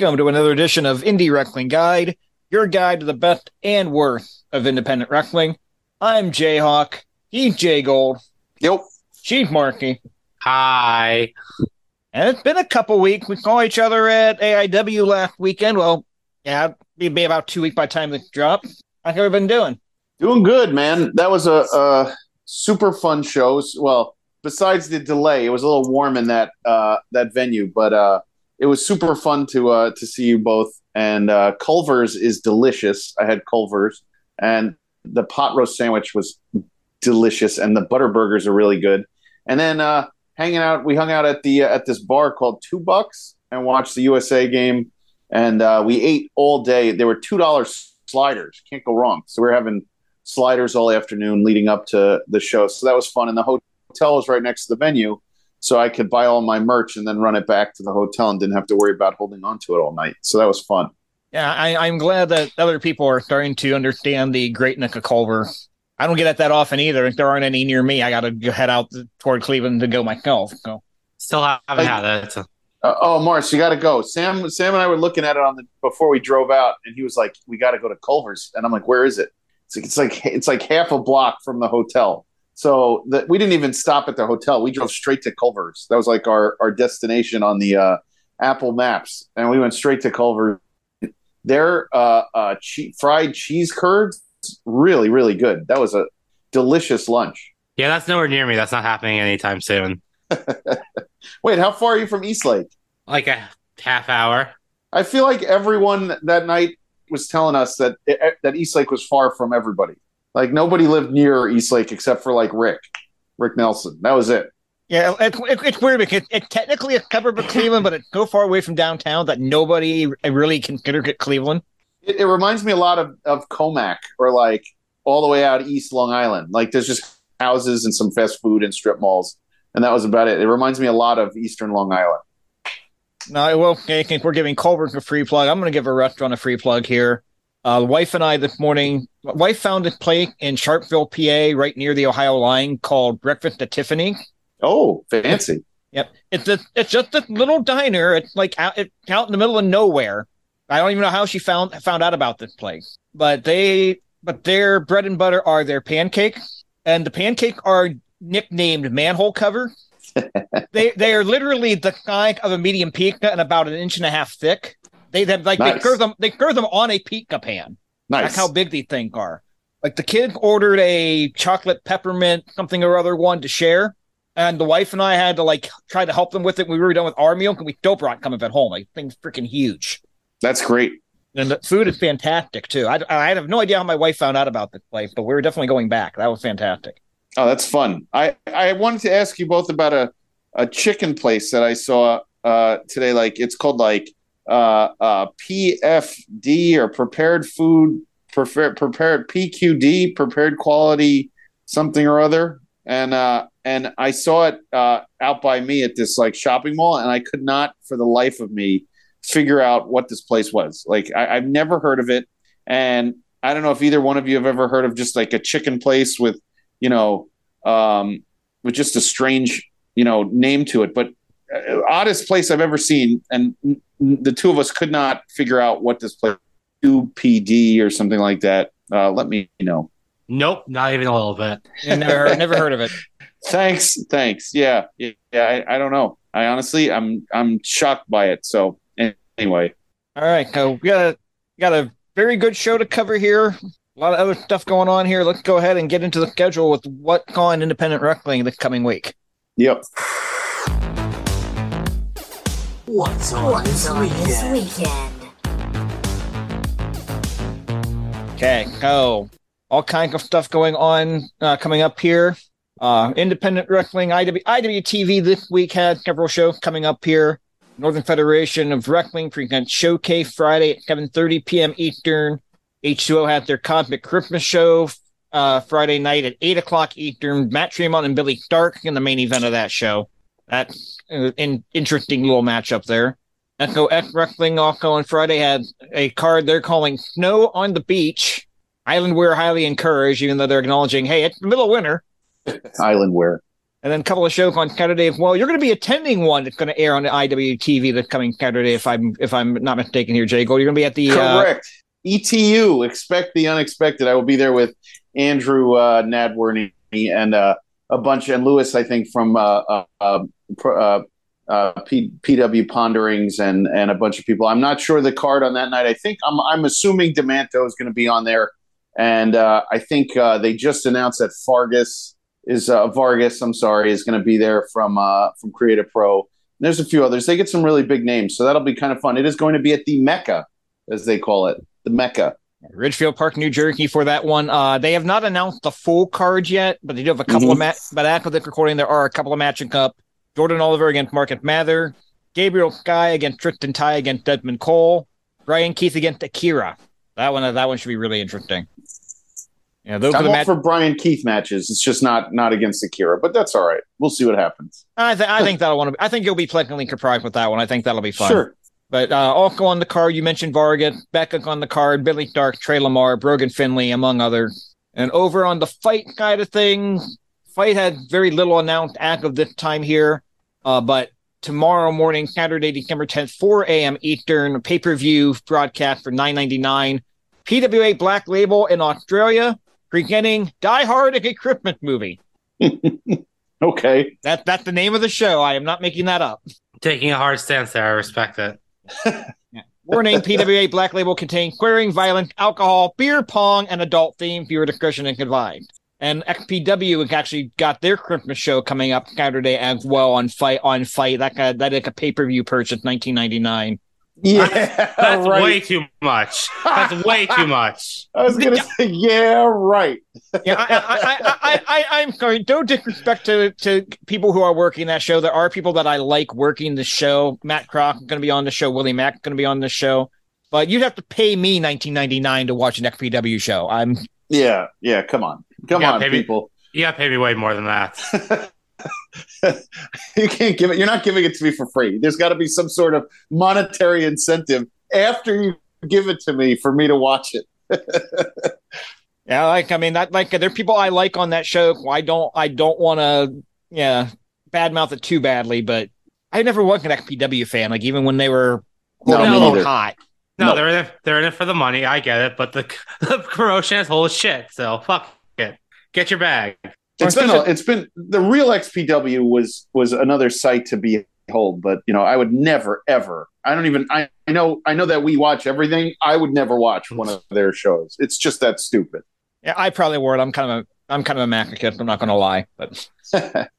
Welcome to another edition of Indie Wrestling Guide, your guide to the best and worst of independent wrestling. I'm Jayhawk. He's Jay Gold. Yep. She's Marky. Hi. And it's been a couple weeks. We saw each other at AIW last weekend. Well, yeah, it'd be about two weeks by the time this drops. How's everybody been doing? Doing good, man. That was a, a super fun show. Well, besides the delay, it was a little warm in that uh, that venue, but uh, it was super fun to uh, to see you both. And uh, Culver's is delicious. I had Culver's, and the pot roast sandwich was delicious, and the butter burgers are really good. And then uh, hanging out, we hung out at the at this bar called Two Bucks and watched the USA game, and uh, we ate all day. There were two dollars sliders. Can't go wrong. So we are having sliders all afternoon leading up to the show. So that was fun. And the hotel was right next to the venue so I could buy all my merch and then run it back to the hotel and didn't have to worry about holding on to it all night. So that was fun. Yeah, I, am glad that other people are starting to understand the greatness of Culver. I don't get it that often either. If there aren't any near me, I got to head out toward Cleveland to go myself. So. Still haven't had it. So. Uh, oh, Morris, you got to go. Sam, Sam and I were looking at it on the before we drove out, and he was like, "We got to go to Culver's," and I'm like, "Where is it?" It's like, it's like it's like half a block from the hotel. So the, we didn't even stop at the hotel. We drove straight to Culver's. That was like our, our destination on the uh, Apple Maps, and we went straight to Culver's. Their uh, uh, che- fried cheese curds, really, really good. That was a delicious lunch. Yeah, that's nowhere near me. That's not happening anytime soon. Wait, how far are you from Eastlake? Like a half hour. I feel like everyone that night was telling us that that Eastlake was far from everybody. Like nobody lived near Eastlake except for like Rick, Rick Nelson. That was it. Yeah, it, it, it's weird because it, technically is covered by Cleveland, but it's so far away from downtown that nobody really considers it Cleveland. It, it reminds me a lot of, of Commack or like all the way out east Long Island. Like there's just houses and some fast food and strip malls, and that was about it. It reminds me a lot of Eastern Long Island. No, well, okay, we're giving Culver a free plug. I'm going to give a restaurant a free plug here. Uh, wife and I this morning, wife found a place in Sharpsville, PA, right near the Ohio line called Breakfast at Tiffany. Oh, fancy. Yep. It's it's just a little diner. It's like out, it's out in the middle of nowhere. I don't even know how she found found out about this place. But they but their bread and butter are their pancakes. And the pancakes are nicknamed manhole cover. they they are literally the size of a medium pizza and about an inch and a half thick. They have like nice. they curve them they curve them on a pizza pan. Nice. That's how big these things are. Like the kid ordered a chocolate peppermint something or other one to share, and the wife and I had to like try to help them with it. We were done with our meal, and we still brought coming at home. Like things freaking huge. That's great. And the food is fantastic too. I, I have no idea how my wife found out about this place, but we were definitely going back. That was fantastic. Oh, that's fun. I, I wanted to ask you both about a, a chicken place that I saw uh, today. Like it's called like uh, uh, PFD or prepared food, prepared, prepared PQD, prepared quality something or other. And uh, and I saw it uh, out by me at this like shopping mall, and I could not, for the life of me, figure out what this place was. Like I, I've never heard of it, and I don't know if either one of you have ever heard of just like a chicken place with, you know, um, with just a strange, you know, name to it. But oddest place I've ever seen, and the two of us could not figure out what this place UPD or something like that. Uh, let me know. Nope, not even a little bit. never, never heard of it. Thanks, thanks. Yeah, yeah. I, I don't know. I honestly, I'm, I'm shocked by it. So anyway. All right, so we got a, got a very good show to cover here. A lot of other stuff going on here. Let's go ahead and get into the schedule with what's on independent wrestling this coming week. Yep. What's on, What's this, on weekend? this weekend? Okay, so all kinds of stuff going on uh, coming up here. Uh, independent wrestling, IW, IWTV this week had several shows coming up here. Northern Federation of Wrestling presents Showcase Friday at 7.30 p.m. Eastern. H2O had their Cosmic Christmas show uh, Friday night at 8 o'clock Eastern. Matt Tremont and Billy Stark in the main event of that show. That's an interesting little matchup there. Echo X Wrestling also on Friday had a card they're calling Snow on the Beach. Island Wear highly encouraged, even though they're acknowledging, hey, it's the middle of winter. Island Wear. And then a couple of shows on Saturday. Well, you're going to be attending one that's going to air on the IWTV that's coming Saturday, if I'm if I'm not mistaken here, Jay Gold. You're going to be at the uh, Correct. ETU, expect the unexpected. I will be there with Andrew uh, Nadworny and uh, a bunch, and Lewis, I think, from uh, uh, uh, P- PW Ponderings and and a bunch of people. I'm not sure the card on that night. I think I'm I'm assuming Demanto is going to be on there, and uh, I think uh, they just announced that Fargus is uh, Vargas. I'm sorry, is going to be there from uh, from Create A Pro. And there's a few others. They get some really big names, so that'll be kind of fun. It is going to be at the Mecca, as they call it, the Mecca. Ridgefield Park, New Jersey for that one. Uh, they have not announced the full cards yet, but they do have a couple Mhm. of match. But after the recording, there are a couple of matching up. Jordan Oliver against Marcus Mather, Gabriel Sky against Tristan Ty against Desmond Cole, Brian Keith against Akira. That one, that one should be really interesting. Yeah, those I'm the for Brian Keith matches. It's just not not against Akira, but that's all right. We'll see what happens. I, th- I think that'll want to. I think you'll be pleasantly surprised with that one. I think that'll be fun. Sure. But uh, also on the card, you mentioned Vargas, Becca on the card, Billy Stark, Trey Lamar, Brogan Finlay, among others. And over on the fight side of things, fight had very little announced act of this time here. Uh, but tomorrow morning, Saturday, December 10th, 4 a.m. Eastern, pay per view broadcast for $9.99. PWA Black Label in Australia, presenting Die Hard, a Christmas movie. Okay. That, that's the name of the show. I am not making that up. Taking a hard stance there. I respect it. Warning PWA Black Label contains swearing, violence, alcohol, beer pong, and adult themes. Viewer discretion is advised. And XPW actually got their Christmas show coming up Saturday as well on Fight on Fight. That got that is a pay per view purchase, nineteen ninety nine. Yeah. That's right. way too much. That's way too much. I was gonna say, yeah, right. Yeah, I, I, I, I, I, I'm sorry. No disrespect to to people who are working that show. There are people that I like working the show. Matt Crock is going to be on the show. Willie Mack going to be on the show. But you'd have to pay me 19.99 to watch an XPW show. I'm Yeah, yeah. Come on, come on, maybe- people. You gotta pay me way more than that. you can't give it. You're not giving it to me for free. There's got to be some sort of monetary incentive after you give it to me for me to watch it. Yeah, like I mean that like there are people I like on that show. I don't I don't want to yeah badmouth it too badly, but I never was an XPW fan. Like even when they were No, quote me hot. No, No. they're in it, they're in it for the money. I get it, but the, the promotion is whole shit. So fuck it. Get your bag. It's been. A, it's been the real XPW was was another sight to behold. But you know, I would never ever. I don't even. I, I know. I know that we watch everything. I would never watch one of their shows. It's just that stupid. Yeah, I probably would. I'm kind of a I'm kind of a masochist. I'm not going to lie, but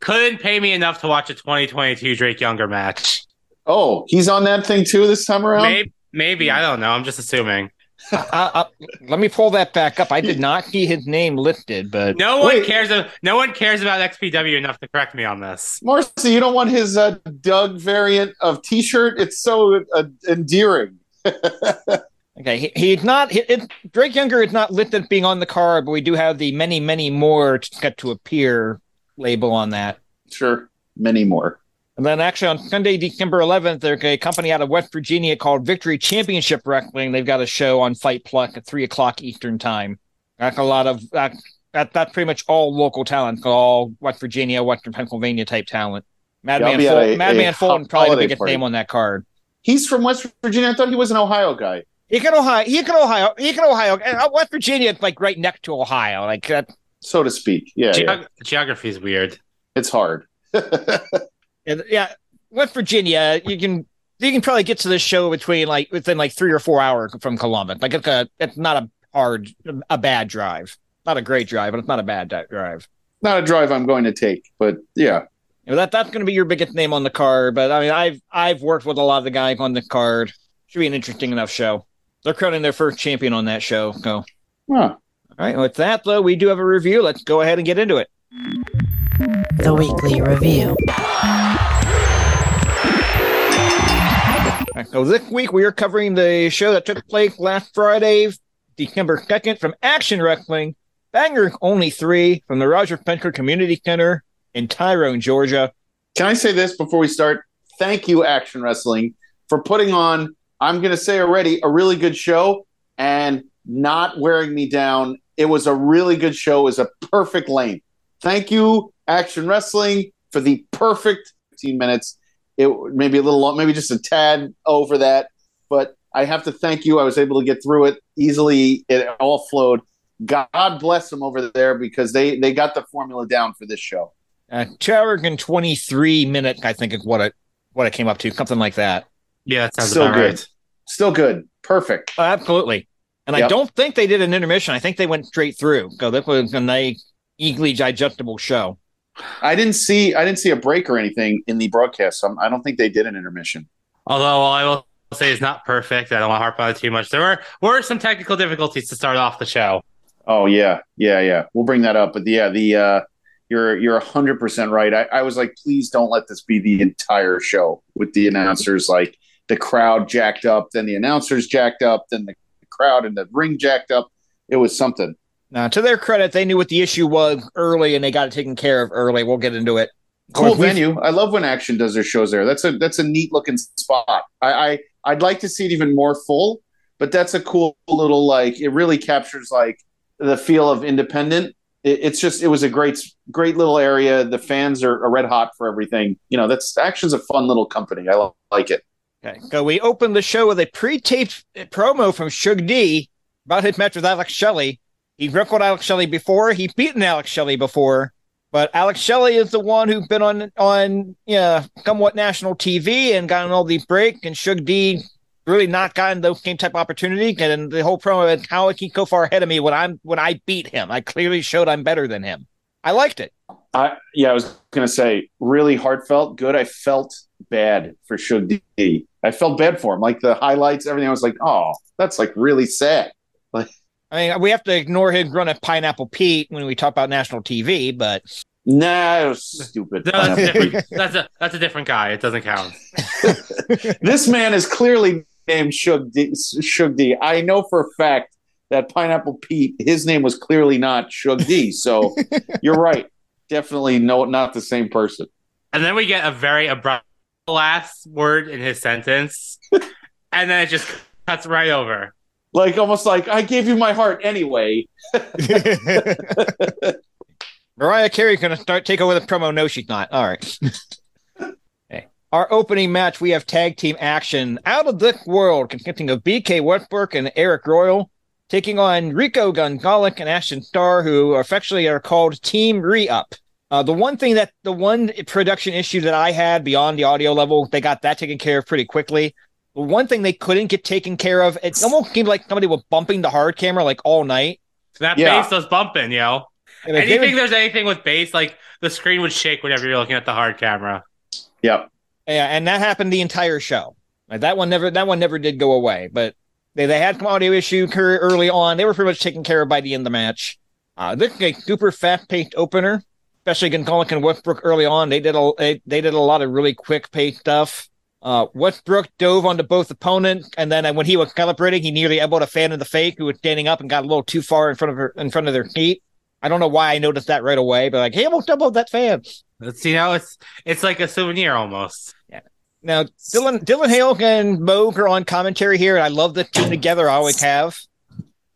Couldn't pay me enough to watch a 2022 Drake Younger match. oh, he's on that thing too this time around. Maybe, maybe I don't know. I'm just assuming. I, I, let me pull that back up. I did not see his name listed, but No one Wait. cares. No one cares about XPW enough to correct me on this. Marcy, you don't want his uh, Doug variant of T-shirt? It's so uh, endearing. okay, he, he's not. He, it, Drake Younger is not listed as being on the card, but we do have the many many more to get to appear label on that. Sure, many more. And then actually on Sunday, December 11th, there's a company out of West Virginia called Victory Championship Wrestling. They've got a show on Fight Pluck at three o'clock Eastern time. That's a lot of that. that that's pretty much all local talent, all West Virginia, Western Pennsylvania type talent. Madman, be at a- Madman a Fulton probably the biggest party. name on that card. He's from West Virginia. I thought he was an Ohio guy. He can Ohio. He can Ohio. He can Ohio. uh, West Virginia, it's like right next to Ohio. Like that. so to speak. Yeah, yeah. Geography is weird. it's hard. And, yeah, West Virginia, you can you can probably get to this show between like within like three or four hours from Columbus. Like it's a it's not a hard a bad drive. Not a great drive, but it's not a bad drive. Not a drive I'm going to take, but yeah. You know, that that's going to be your biggest name on the card. But I mean, I've I've worked with a lot of the guys on the card. Should be an interesting enough show. They're crowning their first champion on that show. So, all Huh. right. With that though, we do have a review. Let's go ahead and get into it. The weekly review. So this week we are covering the show that took place last Friday, December 2nd from Action Wrestling, Banger Only 3 from the Roger Spencer Community Center in Tyrone, Georgia. Can I say this before we start? Thank you, Action Wrestling, for putting on, I'm going to say already, a really good show and not wearing me down. It was a really good show. It was a perfect length. Thank you, Action Wrestling, for the perfect 15 minutes. It maybe a little long, maybe just a tad over that, but I have to thank you. I was able to get through it easily. It all flowed. God bless them over there because they they got the formula down for this show. Uh, two hours and twenty three minutes, I think, is what it what it came up to, something like that. Yeah, that sounds Still about good. right. Still good. Perfect. Uh, absolutely. And I don't think they did an intermission. I think they went straight through. So that was a nice, easily digestible show. I didn't see I didn't see a break or anything in the broadcast. So I don't think they did an intermission. Although I will say it's not perfect. I don't want to harp on it too much. There were were some technical difficulties to start off the show. Oh yeah, yeah, yeah. We'll bring that up. But yeah, the uh you're you're hundred percent right. I, I was like, please don't let this be the entire show with the announcers like the crowd jacked up, then the announcers jacked up, then the crowd and the ring jacked up. It was something. Now, to their credit, they knew what the issue was early and they got it taken care of early. We'll get into it. Cool course, venue. I love when Action does their shows there. That's a that's a neat looking spot. I, I I'd like to see it even more full, but that's a cool little like it really captures like the feel of independent. It, it's just it was a great great little area. The fans are, are red hot for everything. You know, that's Action's a fun little company. I li- like it. Okay. So we opened the show with a pre-taped promo from Shug D about his match with Alex Shelley. He wrestled Alex Shelley before. He beaten Alex Shelley before. But Alex Shelley is the one who's been on on yeah somewhat national TV and gotten all the break, and Shug D really not gotten those same type of opportunity. And the whole promo is how he go far ahead of me when I'm when I beat him. I clearly showed I'm better than him. I liked it. I yeah, I was gonna say really heartfelt, good. I felt bad for Shug D. I felt bad for him. Like the highlights, everything. I was like, oh, that's like really sad. I mean, we have to ignore him run at Pineapple Pete when we talk about national TV, but Nah, stupid. No, that's different. That's a that's a different guy. It doesn't count. this man is clearly named Shug D, Shug D. I know for a fact that Pineapple Pete, his name was clearly not Shug D. So you're right. Definitely no, not the same person. And then we get a very abrupt last word in his sentence, and then it just cuts right over. Like almost like I gave you my heart anyway. Mariah Carey's to start take over the promo. No, she's not. All right. Our opening match, we have tag team action out of this world, consisting of BK Westbrook and Eric Royal, taking on Rico Gonzalez and Ashton Starr, who affectionately are called Team Re Up. Uh, the one thing that the one production issue that I had beyond the audio level, they got that taken care of pretty quickly. The one thing they couldn't get taken care of, it almost seemed like somebody was bumping the hard camera like all night. That Yeah. bass was bumping, yo. And like, they Anything would- there's anything with bass, like the screen would shake whenever you're looking at the hard camera. Yep. Yeah, and that happened the entire show. Like that one never that one never did go away. But they, they had some audio issue early on. They were pretty much taken care of by the end of the match. Uh, this is a super fast paced opener, especially Gonzalez and Westbrook early on. They did a they, they did a lot of really quick paced stuff. Uh, Westbrook dove onto both opponents, and then uh, when he was celebrating, he nearly elbowed a fan in the face who was standing up and got a little too far in front of her in front of their feet. I don't know why I noticed that right away, but like, he almost elbowed that fan. It's you know, it's it's like a souvenir almost. Yeah. Now, Dylan Dylan Hale and Moog are on commentary here, and I love the two together. I always have,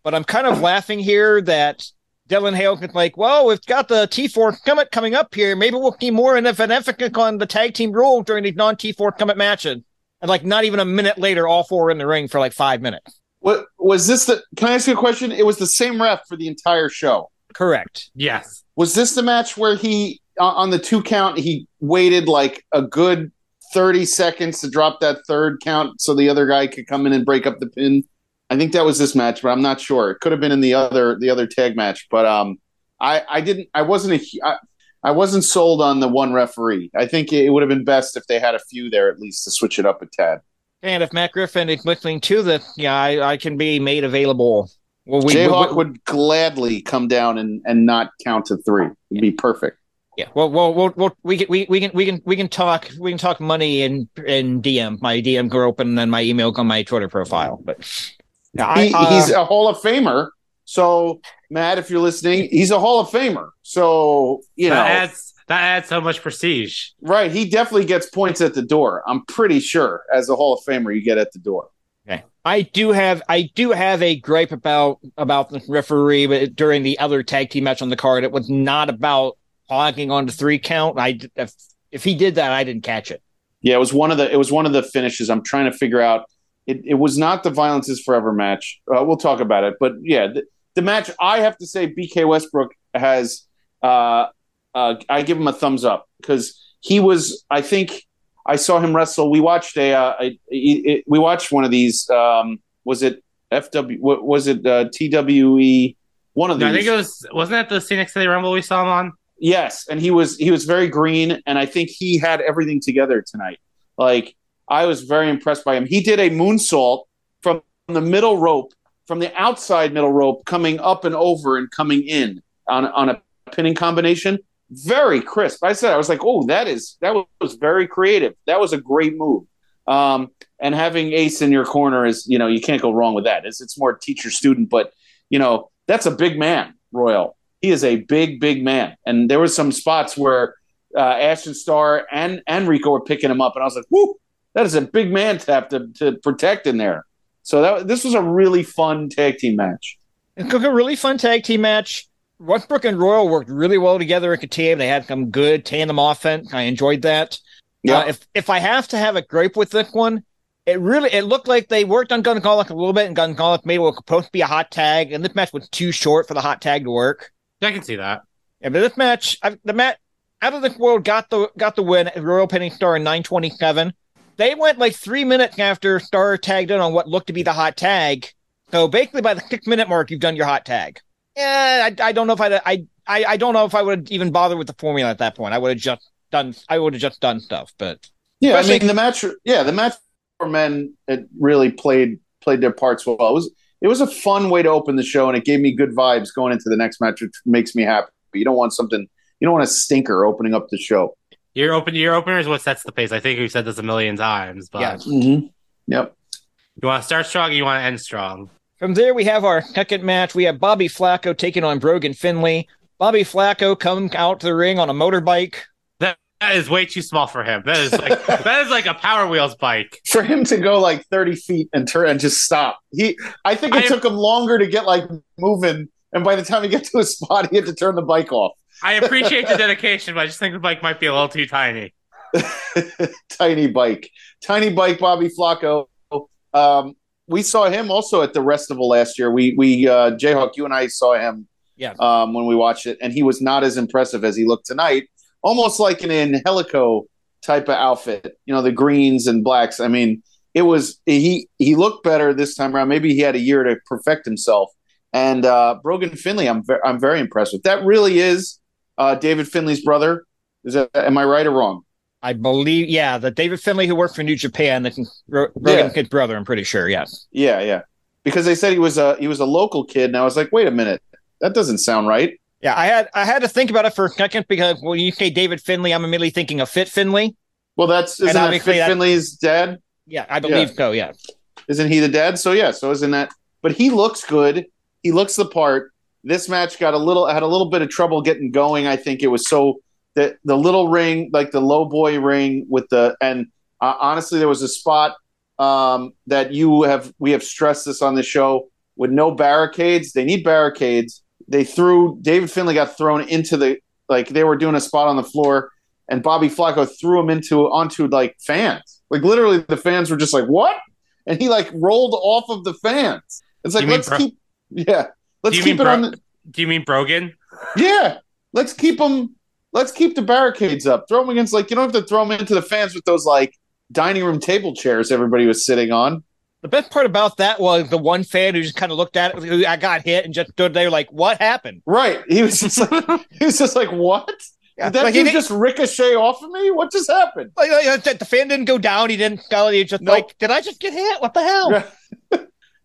but I'm kind of laughing here that Dylan Hale is like, "Well, we've got the T4 Summit coming up here. Maybe we'll see more of an emphasis on the tag team rule during these non T4 Summit matches." And like, not even a minute later, all four were in the ring for like five minutes. What was this? The can I ask you a question? It was the same ref for the entire show. Correct. Yes. Was this the match where he on on the two count he waited like a good thirty seconds to drop that third count so the other guy could come in and break up the pin? I think that was this match, but I'm not sure. It could have been in the other the other tag match, but um, I I didn't I wasn't a I, I wasn't sold on the one referee. I think it would have been best if they had a few there at least to switch it up a tad. And if Matt Griffin is listening to this, yeah, I, I can be made available. Well, we, Jayhawk we- would gladly come down and, and not count to three. It'd be perfect. Yeah, well, well, well, well we can we, we can we can we can talk we can talk money in and DM. My DM open and then my email on my Twitter profile. But yeah, I, He, uh, he's a Hall of Famer. So, Matt, if you're listening, he's a Hall of Famer. So, you know, that adds that adds so much prestige. right. He definitely gets points at the door. I'm pretty sure as a Hall of Famer, you get at the door. okay. I do have I do have a gripe about about the referee, but during the other tag team match on the card, it was not about clogging on the three count. I if, if he did that, I didn't catch it. Yeah, it was one of the it was one of the finishes. I'm trying to figure out. It, it was not the violence is forever match. Uh, we'll talk about it, but yeah, the, the match. I have to say, BK Westbrook has. Uh, uh, I give him a thumbs up because he was. I think I saw him wrestle. We watched a. Uh, a, a- we watched one of these. Um, was it FW? Was it? Uh, TWE. One of these. No, I think it was wasn't that the Phoenix City Rumble we saw him on? Yes, and he was he was very green, and I think he had everything together tonight. Like I was very impressed by him. He did a moonsault from the middle rope, from the outside middle rope, coming up and over and coming in on on a pinning combination. Very crisp. I said I was like, oh, that is that was very creative. That was a great move. Um, and having Ace in your corner is, you know, you can't go wrong with that. It's it's more teacher student, but you know, that's a big man, Royal. He is a big, big man. And there were some spots where uh, Ashton Starr and and Rico were picking him up, and I was like, "Whoo, that is a big man to have to, to protect in there." So that this was a really fun tag team match. It's a really fun tag team match. Westbrook and Royal worked really well together as a team. They had some good tandem offense. I enjoyed that. Yeah. Uh, if if I have to have a gripe with this one, it really it looked like they worked on Gungallic a little bit, and Gungallic made what was supposed to be a hot tag, and this match was too short for the hot tag to work. I can see that. Yeah, but this match, I, the match out of this world got the got the win. Royal Penny Star in nine twenty seven. They went like three minutes after Star tagged in on what looked to be the hot tag. So basically, by the six minute mark, you've done your hot tag. Yeah, I, I don't know if I I I, I don't know if I would even bother with the formula at that point. I would have just done I would have just done stuff. But Yeah, I mean the match. Yeah, the match for men it really played played their parts well. It was it was a fun way to open the show, and it gave me good vibes going into the next match, which makes me happy. You don't want something. You don't want a stinker opening up the show. Your open your opener is what sets the pace. I think we've said this a million times, but Yeah. Mm-hmm. Yep. you want to start strong, you want to end strong. From there, we have our second match. We have Bobby Flacco taking on Brogan Finlay. Bobby Flacco coming out to the ring on a motorbike. That, that is way too small for him. That is like that is like a Power Wheels bike. For him to go like thirty feet and turn and just stop, he. I think it I- took him longer to get like moving, and by the time he get to his spot, he had to turn the bike off. I appreciate the dedication, but I just think the bike might be a little too tiny. tiny bike, tiny bike. Bobby Flacco. Um, we saw him also at the Festival last year. We we uh, Jayhawk, you and I saw him. Yeah. Um, when we watched it, and he was not as impressive as he looked tonight. Almost like an Angelico type of outfit. You know, the greens and blacks. I mean, it was he he looked better this time around. Maybe he had a year to perfect himself. And uh, Brogan Finlay, I'm ve- I'm very impressed with. That really is uh, David Finlay's brother. Is that am I right or wrong? I believe, yeah, the David Finlay who worked for New Japan, that's Ro- Brogan's kid brother. I'm pretty sure. Yes. Yeah, yeah. Because they said he was a he was a local kid, and I was like, wait a minute, that doesn't sound right. Yeah, I had I had to think about it for a second because when you say David Finlay, I'm immediately thinking of Fit Finlay. Well, that's isn't that Fit that- Finlay's dad? Yeah, I believe so. Yeah. Isn't he the dad? So yeah, so isn't that? But he looks good. He looks the part. This match got a little had a little bit of trouble getting going. I think it was so that the little ring, like the low boy ring with the and uh, honestly, there was a spot um, that you have we have stressed this on the show with no barricades. They need barricades. They threw David Finlay got thrown into the like they were doing a spot on the floor, and Bobby Flacco threw him into onto like fans. Like literally, the fans were just like, "What?" And he like rolled off of the fans. It's like let's Bro- keep, yeah, let's keep mean it on the Do you mean Brogan? yeah. Let's keep them. Let's keep the barricades up. Throw them against like you don't have to throw them into the fans with those like dining room table chairs everybody was sitting on. The best part about that was the one fan who just kind of looked at it, who I got hit and just stood there like, "What happened?" Right. He was just like he was just like what? Did that Like, he dude just ricochet off of me? What just happened? Like, like, the the fan didn't go down. He didn't go. He just Nope. like, did I just get hit? What the hell?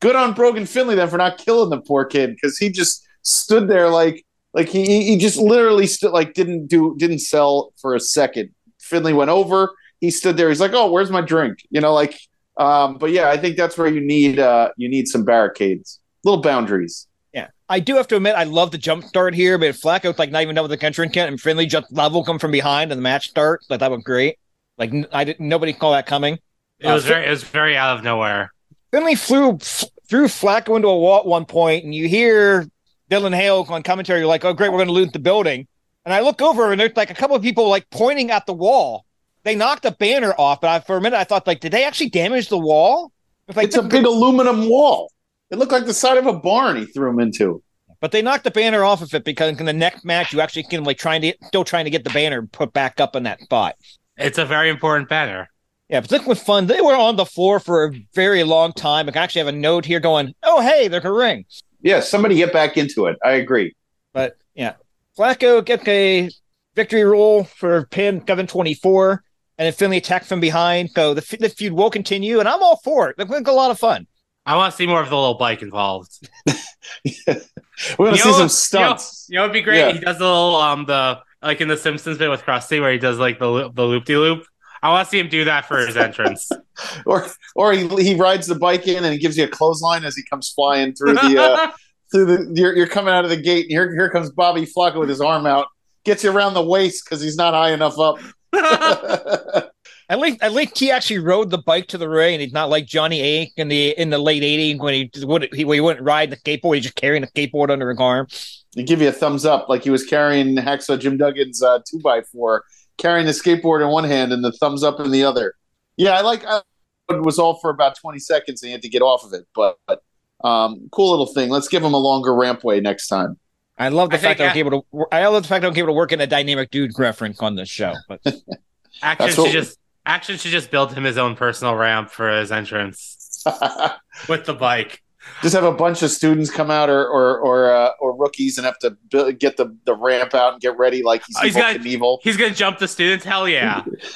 Yeah. Good on Brogan Finlay then for not killing the poor kid because he just stood there like like he he just literally stood like didn't do didn't sell for a second. Finlay went over. He stood there. He's like, "Oh, where's my drink?" You know, like. Um, but yeah, I think that's where you need uh you need some barricades, little boundaries. Yeah, I do have to admit, I love the jump start here, but Flacco's like not even done with the country count, and Finlay just level come from behind, and the match starts. Like that was great. Like n- I didn't, nobody saw that coming. It was Uh, very it was very out of nowhere. Finlay flew f- threw Flacco into a wall at one point, and you hear Dylan Hale on commentary you're like, "Oh, great, we're going to loot the building." And I look over and there's like a couple of people like pointing at the wall. They knocked a banner off, but I, for a minute I thought like, did they actually damage the wall? It's like it's a big aluminum wall. It looked like the side of a barn he threw him into. But they knocked the banner off of it because in the next match you actually can like trying to still trying to get the banner put back up in that spot. It's a very important banner. Yeah, but this was fun. They were on the floor for a very long time. I can actually have a note here going, "Oh, hey, there's a ring." Yeah, somebody get back into it. I agree. But yeah, Flacco gets a victory roll for pin Kevin twenty four, and then Finlay attack from behind. So the, the feud will continue, and I'm all for it. It's a lot of fun. I want to see more of the little bike involved. We're gonna see know- some stunts. You know, it'd be great. Yeah. He does the little um the like in the Simpsons bit with Krusty where he does like the the loop de loop. I want to see him do that for his entrance. Or or he, he rides the bike in and he gives you a clothesline as he comes flying through the uh, through the you're, you're coming out of the gate and here here comes Bobby Flacco with his arm out, gets you around the waist because he's not high enough up. At least, at least he actually rode the bike to the ring, and he's not like Johnny Ace in the in the late '80s when he would he, he wouldn't ride the skateboard, he's just carrying the skateboard under his arm. he give you a thumbs up like he was carrying Hacksaw Jim Duggan's uh, two by four, carrying the skateboard in one hand and the thumbs up in the other. Yeah, I like. I, it was all for about twenty seconds and he had to get off of it, but. but um, cool little thing. Let's give him a longer rampway next time. I love the I fact that I'm able to. I love the fact that I'm able to work in a dynamic dude reference on this show. But Action should just Action should just build him his own personal ramp for his entrance with the bike. Just have a bunch of students come out or or or, uh, or rookies and have to build, get the, the ramp out and get ready like he's, Oh, he's evil got- Knievel. He's gonna jump the students. Hell yeah!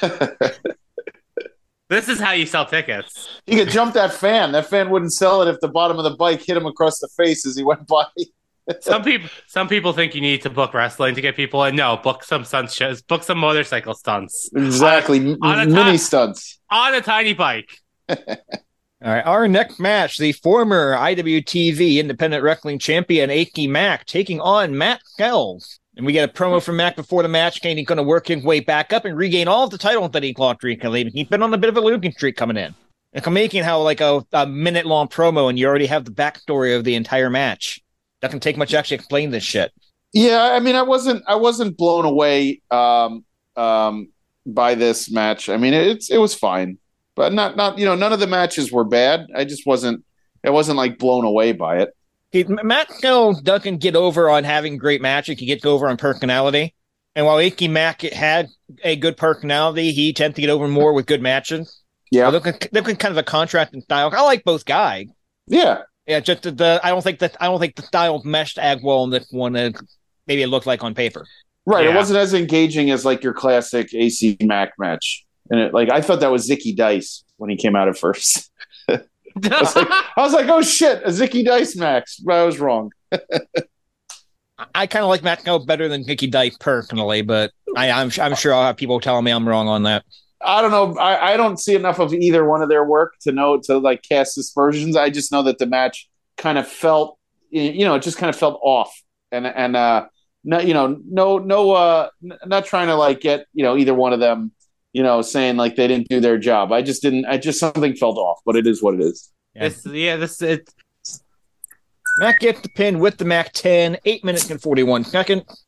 this is how you sell tickets. he could jump that fan. That fan wouldn't sell it if the bottom of the bike hit him across the face as he went by. Some people, some people think you need to book wrestling to get people in. No, book some stunt shows. Book some motorcycle stunts Exactly, M- on a mini ti- stunts. on a tiny bike. all right, our next match: the former IWTV Independent Wrestling Champion AC Mack taking on Matt Kells. And we get a promo from Mack before the match, saying he's going to work his way back up and regain all of the titles that he lost recently. He's been on a bit of a losing streak coming in. And I'm making how like a, a minute long promo, and you already have the backstory of the entire match. Doesn't take much to actually explain this shit. Yeah, I mean, I wasn't I wasn't blown away um, um, by this match. I mean, it's it was fine, but not not you know none of the matches were bad. I just wasn't I wasn't like blown away by it. He, Matt Kells doesn't get over on having great magic. He gets over on personality. And while AC Mack had a good personality, he tends to get over more with good matches. Yeah, They're looking, they're looking kind of a contrast in style. I like both guys. yeah. Yeah, just the, the I don't think that I don't think the styles meshed as well in this one as maybe it looked like on paper. Right. It wasn't as engaging as like your classic AC Mack match. And it, like I thought that was Zicky Dice when he came out at first. I was like, I was like, oh shit, a Zicky Dice Max. But I was wrong. I, kind of like Matt Kells better than Nicky Dice personally, but I, I'm I'm sure I'll have people telling me I'm wrong on that. I don't know. I, I don't see enough of either one of their work to know to like cast aspersions. I just know that the match kind of felt, you know, it just kind of felt off, and and uh, no, you know, no, no, uh, not trying to like get you know either one of them, you know, saying like they didn't do their job. I just didn't. I just something felt off, but it is what it is. This, yeah, this it. Mack gets the pin with the Mack 10, 8 minutes and 41 seconds.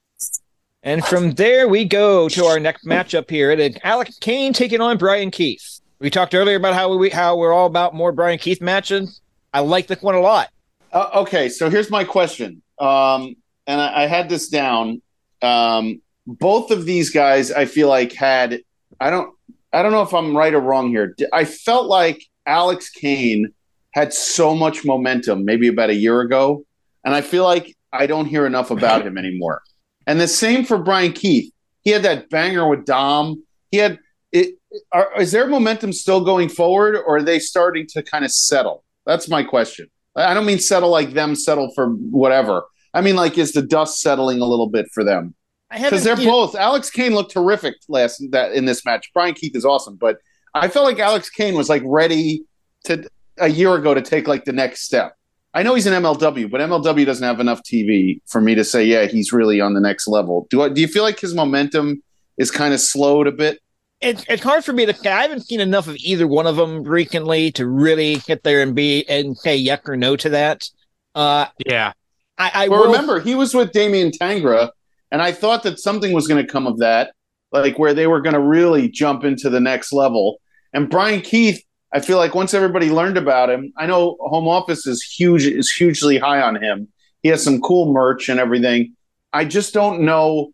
And from there, we go to our next matchup here. It is Alex Kane taking on Brian Keith. We talked earlier about how we how we're all about more Brian Keith matches. I like this one a lot. Uh, okay, so here's my question, um, and I, I had this down. Um, both of these guys, I feel like had I don't I don't know if I'm right or wrong here. I felt like Alex Kane had so much momentum, maybe about a year ago, and I feel like I don't hear enough about him anymore. And the same for Brian Keith. He had that banger with Dom. He had it. Are, is their momentum still going forward, or are they starting to kind of settle? That's my question. I don't mean settle like them settle for whatever. I mean like is the dust settling a little bit for them? I haven't Because they're seen- both. Alex Kane looked terrific last that in this match. Brian Keith is awesome, but I felt like Alex Kane was like ready to a year ago to take like the next step. I know he's an MLW, but MLW doesn't have enough TV for me to say, yeah, he's really on the next level. Do I, do you feel like his momentum is kind of slowed a bit? it's it's hard for me to. say. I haven't seen enough of either one of them recently to really get there and be and say yes or no to that. Uh, Yeah, I, I Well, will, remember he was with Damian Tangra, and I thought that something was going to come of that, like where they were going to really jump into the next level. And Brian Keith, I feel like once everybody learned about him, I know Home Office is huge, is hugely high on him. He has some cool merch and everything. I just don't know.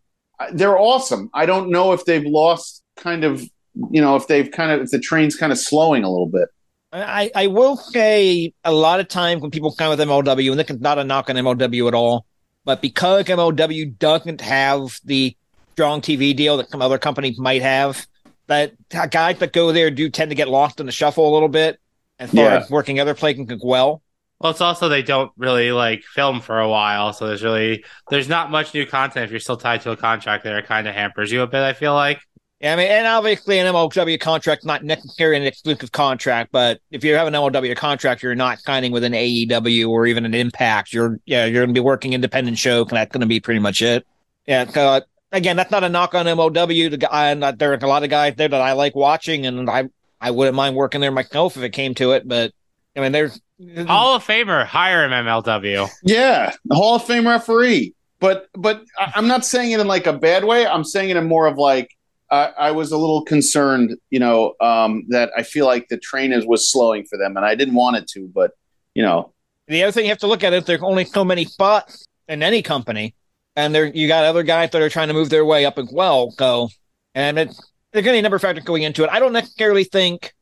They're awesome. I don't know if they've lost kind of, you know, if they've kind of, if the train's kind of slowing a little bit. I, I will say a lot of times when people come with MLW, and this is not a knock on MLW at all, but because MLW doesn't have the strong TV deal that some other companies might have, that guys that go there do tend to get lost in the shuffle a little bit as far Yeah. as working other places as well. Well, it's also they don't really like film for a while, so there's really there's not much new content if you're still tied to a contract there. It kind of hampers you a bit. I feel like. Yeah, I mean, and obviously an MLW contract not necessarily an exclusive contract, but if you have an MLW contract, you're not signing with an AEW or even an Impact. You're yeah, you're going to be working independent show, and that's going to be pretty much it. Yeah, so, uh, again, that's not a knock on MLW. The guy, and there are a lot of guys there that I like watching, and I I wouldn't mind working there myself if it came to it. But I mean, there's Hall of Famer, hire him MLW. Yeah, the Hall of Fame referee. But but I'm not saying it in like a bad way. I'm saying it in more of like I I was a little concerned, you know, um, that I feel like the train is was slowing for them, and I didn't want it to, but you know, the other thing you have to look at is there's only so many spots in any company, and there you got other guys that are trying to move their way up as well. So, and it's there's going to be a number of factors going into it. I don't necessarily think.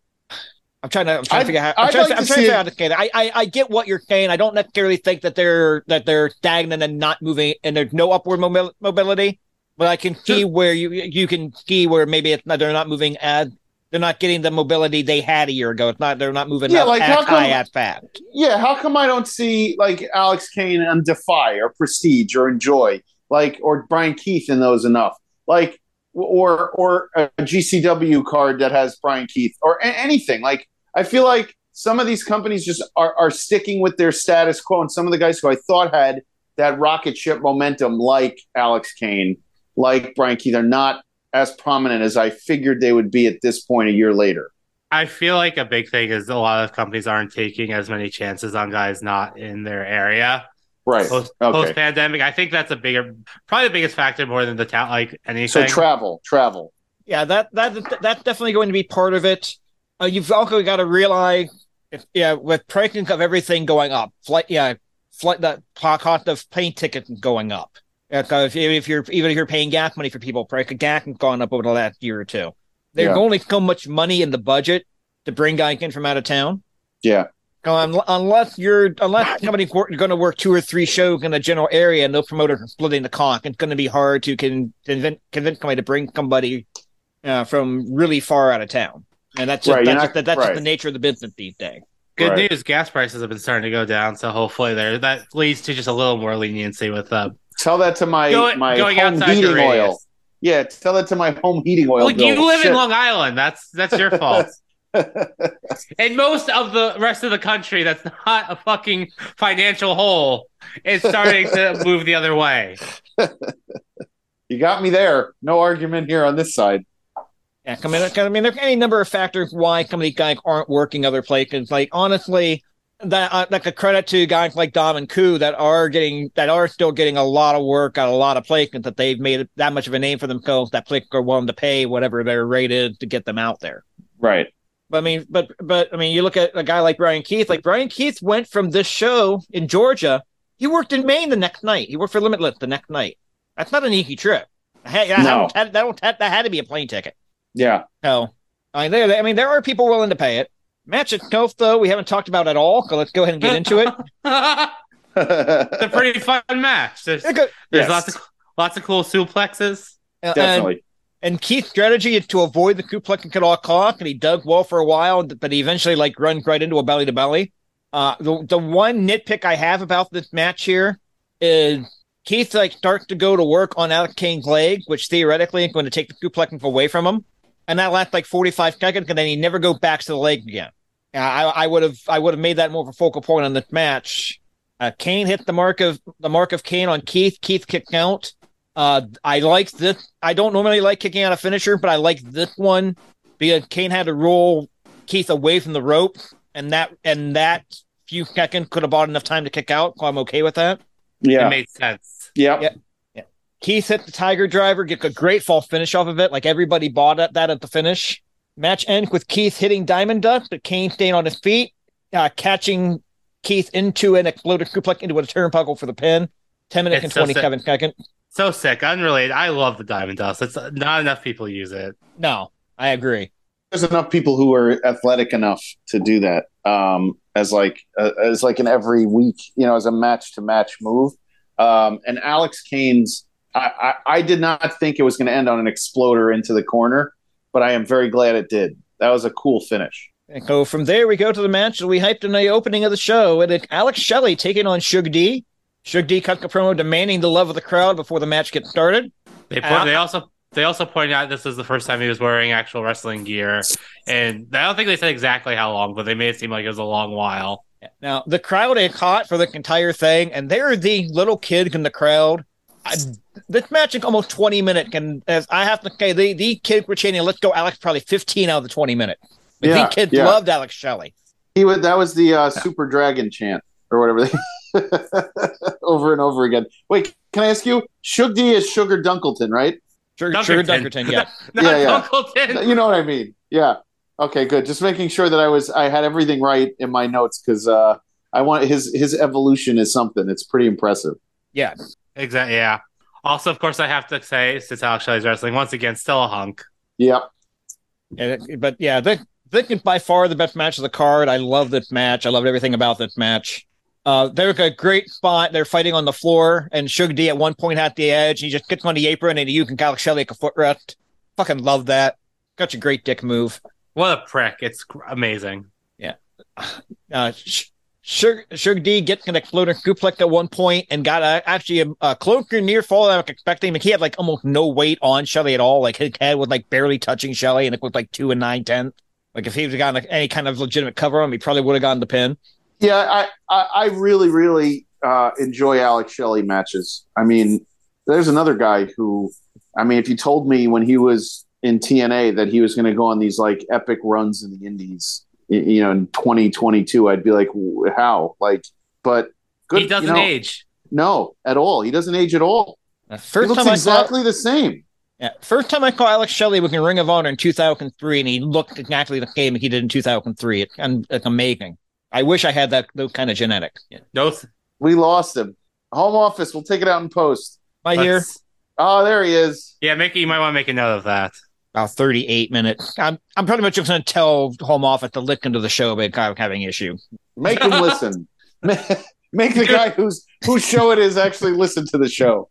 I'm trying to. I'm trying I'd- to figure out. How, I'm I'd trying, like to, I'm to trying to figure out how to say that. I, I I get what you're saying. I don't necessarily think that they're that they're stagnant and not moving, and there's no upward mobil- mobility. But I can see where you you can see where maybe it's not, they're not moving as they're not getting the mobility they had a year ago. It's not they're not moving Yeah, up like, how come- high as fast. yeah. How come I don't see like Alex Kane and Defy or Prestige or Enjoy, like or Brian Keith in those enough, like or or a GCW card that has Brian Keith or a- anything. Like I feel like some of these companies just are, are sticking with their status quo, and some of the guys who I thought had that rocket ship momentum, like Alex Kane, like Brian Keith. They're not as prominent as I figured they would be at this point a year later. I feel like a big thing is a lot of companies aren't taking as many chances on guys not in their area Right. post Okay. pandemic. I think that's a bigger, probably the biggest factor more than the talent, like anything. So travel, travel. Yeah, that that that's definitely going to be part of it. Uh, you've also got to realize, if yeah, with prices of everything going up, flight, yeah, flight, the cost of plane tickets going up. Yeah, 'cause if, if you're even if you're paying gas money for people, price of gas has gone up over the last year or two. There's Yeah. only so much money in the budget to bring guys in from out of town. Yeah. So un- unless you're unless somebody's wor- going to work two or three shows in a general area and no promoter splitting the cost, it's going to be hard to con- convince convince somebody to bring somebody uh, from really far out of town. And that's just, Right, that's, not- just, the- that's just the nature of the business these days. Good Right. news, gas prices have been starting to go down, so hopefully there that leads to just a little more leniency with uh, Tell that to my Go- my going home heating oil. Yeah, tell that to my home heating oil. Well, you live Shit. in Long Island. That's that's your fault. and most of the rest of the country that's not a fucking financial hole is starting to move the other way. you got me there. No argument here on this side. Yeah, I mean, I mean, there's any number of factors why some of these guys aren't working other places. Like honestly, that uh, like a credit to guys like Dom and Koo that are getting that are still getting a lot of work at a lot of places that they've made that much of a name for themselves that places are willing to pay whatever their rate is to get them out there. Right. But I mean, but but I mean, you look at a guy like Brian Keith. Like Brian Keith went from this show in Georgia. He worked in Maine the next night. He worked for Limitless the next night. That's not an easy trip. Hey, that, No. that, that, that, that had to be a plane ticket. Yeah. So, I mean, there. I mean, there are people willing to pay it. Match at itself, though, we haven't talked about at all. So let's go ahead and get into it. it's a pretty fun match. There's, there's Yes. lots of lots of cool suplexes. uh, Definitely. And, and Keith's strategy is to avoid the suplex at all costs, and he dug well for a while, but he eventually like runs right into a belly to belly. Uh, the the one nitpick I have about this match here is Keith like starts to go to work on Alex Kane's leg, which theoretically is going to take the suplex away from him, and that lasts like forty five seconds, and then he never goes back to the leg again. I I would have I would have made that more of a focal point on this match. Uh, Kane hit the mark of the mark of Kane on Keith. Keith kicked out. Uh, I like this. I don't normally like kicking out a finisher, but I like this one because Kane had to roll Keith away from the rope, and that and that few seconds could have bought enough time to kick out. So I'm okay with that. Yeah. It made sense. yeah. Yeah. Keith hit the Tiger Driver, get a great fall finish off of it. Like everybody bought at that at the finish. Match end with Keith hitting Diamond Dust, but Kane staying on his feet, uh, catching Keith into an exploded suplex into a turnbuckle for the pin. 10 minutes It's and so 27 seconds. So sick, unrelated. I love the Diamond Dust. It's not enough people use it. No, I agree. There's enough people who are athletic enough to do that um, as like uh, as like an every week, you know, as a match to match move. Um, and Alex Kane's, I, I, I did not think it was going to end on an exploder into the corner, but I am very glad it did. That was a cool finish. And so from there, we go to the match that we hyped in the opening of the show. And it's Alex Shelley taking on Shug D. Shug D cut the promo demanding the love of the crowd before the match gets started. They Uh, they also they also pointed out this is the first time he was wearing actual wrestling gear, and I don't think they said exactly how long, but they made it seem like it was a long while. Now, the crowd is hot for the entire thing, and they're the little kids in the crowd. I, this match is almost 20 minutes, and as I have to say, the, the kids were chanting, let's go, Alex, probably 15 out of the 20 minutes. But Yeah, the kids yeah. loved Alex Shelley. He would, that was the uh, Super Dragon chant or whatever they over and over again. Wait, can I ask you? Shug D is Sugar Dunkleton, right? Sugar, Sugar Dunkerton. Dunkerton, yeah. Not Yeah, yeah. Dunkelton. You know what I mean? Yeah. Okay, good. Just making sure that I was I had everything right in my notes because uh, I want his his evolution is something. It's pretty impressive. Yeah. Exactly. Yeah. Also, of course, I have to say, since Alex Shelley's wrestling once again, still a hunk. Yep. And it- but yeah, this, this is by far the best match of the card. I love this match. I loved everything about this match. Uh, they're a great spot. They're fighting on the floor, and Sugar D at one point at the edge. He just gets on the apron, and you can Alex Shelley like a foot rest. Fucking love that. Such a great dick move. What a prick! It's amazing. Yeah. Uh, Sh- Sugar, Sugar D gets an exploding suplex at one point and got a, actually a, a near fall I was expecting. Like he had like almost no weight on Shelley at all. Like his head was like barely touching Shelley, and it was like two and nine tenths. Like if he had gotten like, any kind of legitimate cover on him, he probably would have gotten the pin. Yeah, I I, I really really uh, enjoy Alex Shelley matches. I mean, there's another guy who, I mean, if you told me when he was in TNA that he was going to go on these like epic runs in the Indies, you know, in 2022, I'd be like, how? Like, but good. he doesn't you know, age. No, at all. He doesn't age at all. Uh, He First looks time I exactly the same. yeah, first time I saw Alex Shelley was in Ring of Honor in 2003, and he looked exactly the same he did in 2003. It, and it's amazing. I wish I had that those kind of genetics. Yeah. No, th- We lost him. Home office. We'll take it out in post. I hear let's- Oh, there he is. Yeah, Mickey, you might want to make a note of that. About 38 minutes. I'm I'm pretty much just going to tell Home Office to lick into the show, but of having issue. Make him listen. Make the guy whose whose show it is actually listen to the show.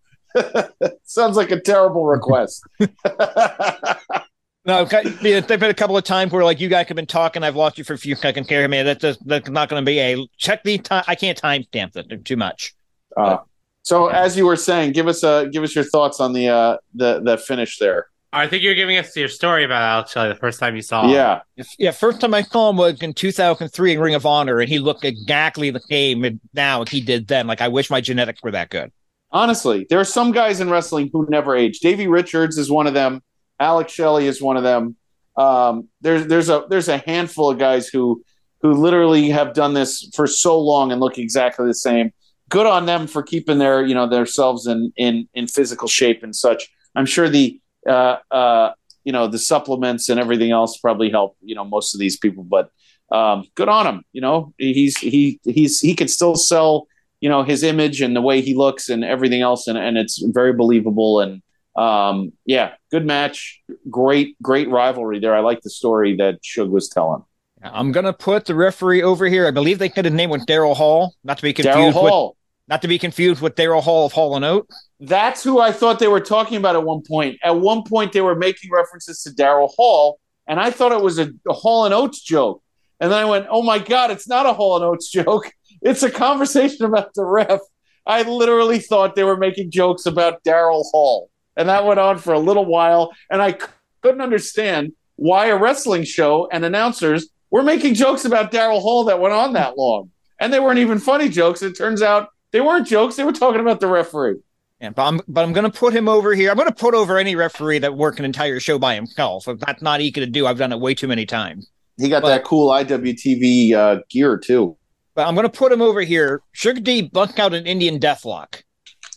Sounds like a terrible request. No, okay, yeah, there've been a couple of times where like you guys have been talking, I've lost you for a few seconds here. Man, that's just, that's not going to be a check the time. I can't timestamp it too much. Uh, so, as you were saying, give us a give us your thoughts on the uh the the finish there. I think you're giving us your story about Alex Shelley the first time you saw him. Yeah, Yeah, first time I saw him was in 2003 in Ring of Honor, and he looked exactly the same now as he did then. Like I wish my genetics were that good. honestly, there are some guys in wrestling who never age. Davey Richards is one of them. Alex Shelley is one of them. Um, there's there's a there's a handful of guys who who literally have done this for so long and look exactly the same. Good on them for keeping their you know themselves in in in physical shape and such. I'm sure the uh, uh, you know the supplements and everything else probably help you know most of these people, but um, good on him. You know he's he he's he could still sell you know his image and the way he looks and everything else and, and it's very believable and um yeah good match great great rivalry there i like the story that shug was telling I'm gonna put the referee over here. I believe they said his name with Daryl Hall, not to be confused with hall not to be confused with Daryl Hall of Hall and Oat. that's who i thought they were talking about at one point. At one point they were making references to daryl hall and i thought it was a, a hall and oates joke. And then i went oh my god it's not a hall and oates joke. It's a conversation about the ref. I literally thought they were making jokes about daryl hall. And that went on for a little while and i couldn't understand why a wrestling show and announcers were making jokes about daryl hall that went on that long. And they weren't even funny jokes. It turns out they weren't jokes they were talking about the referee Yeah, but I'm but I'm gonna put him over here. I'm gonna put over any referee that worked an entire show by himself. If that's not easy to do, I've done it way too many times. he got But- that cool iwtv uh, gear too But I'm gonna put him over here. Sugar D bunked out an Indian Deathlock.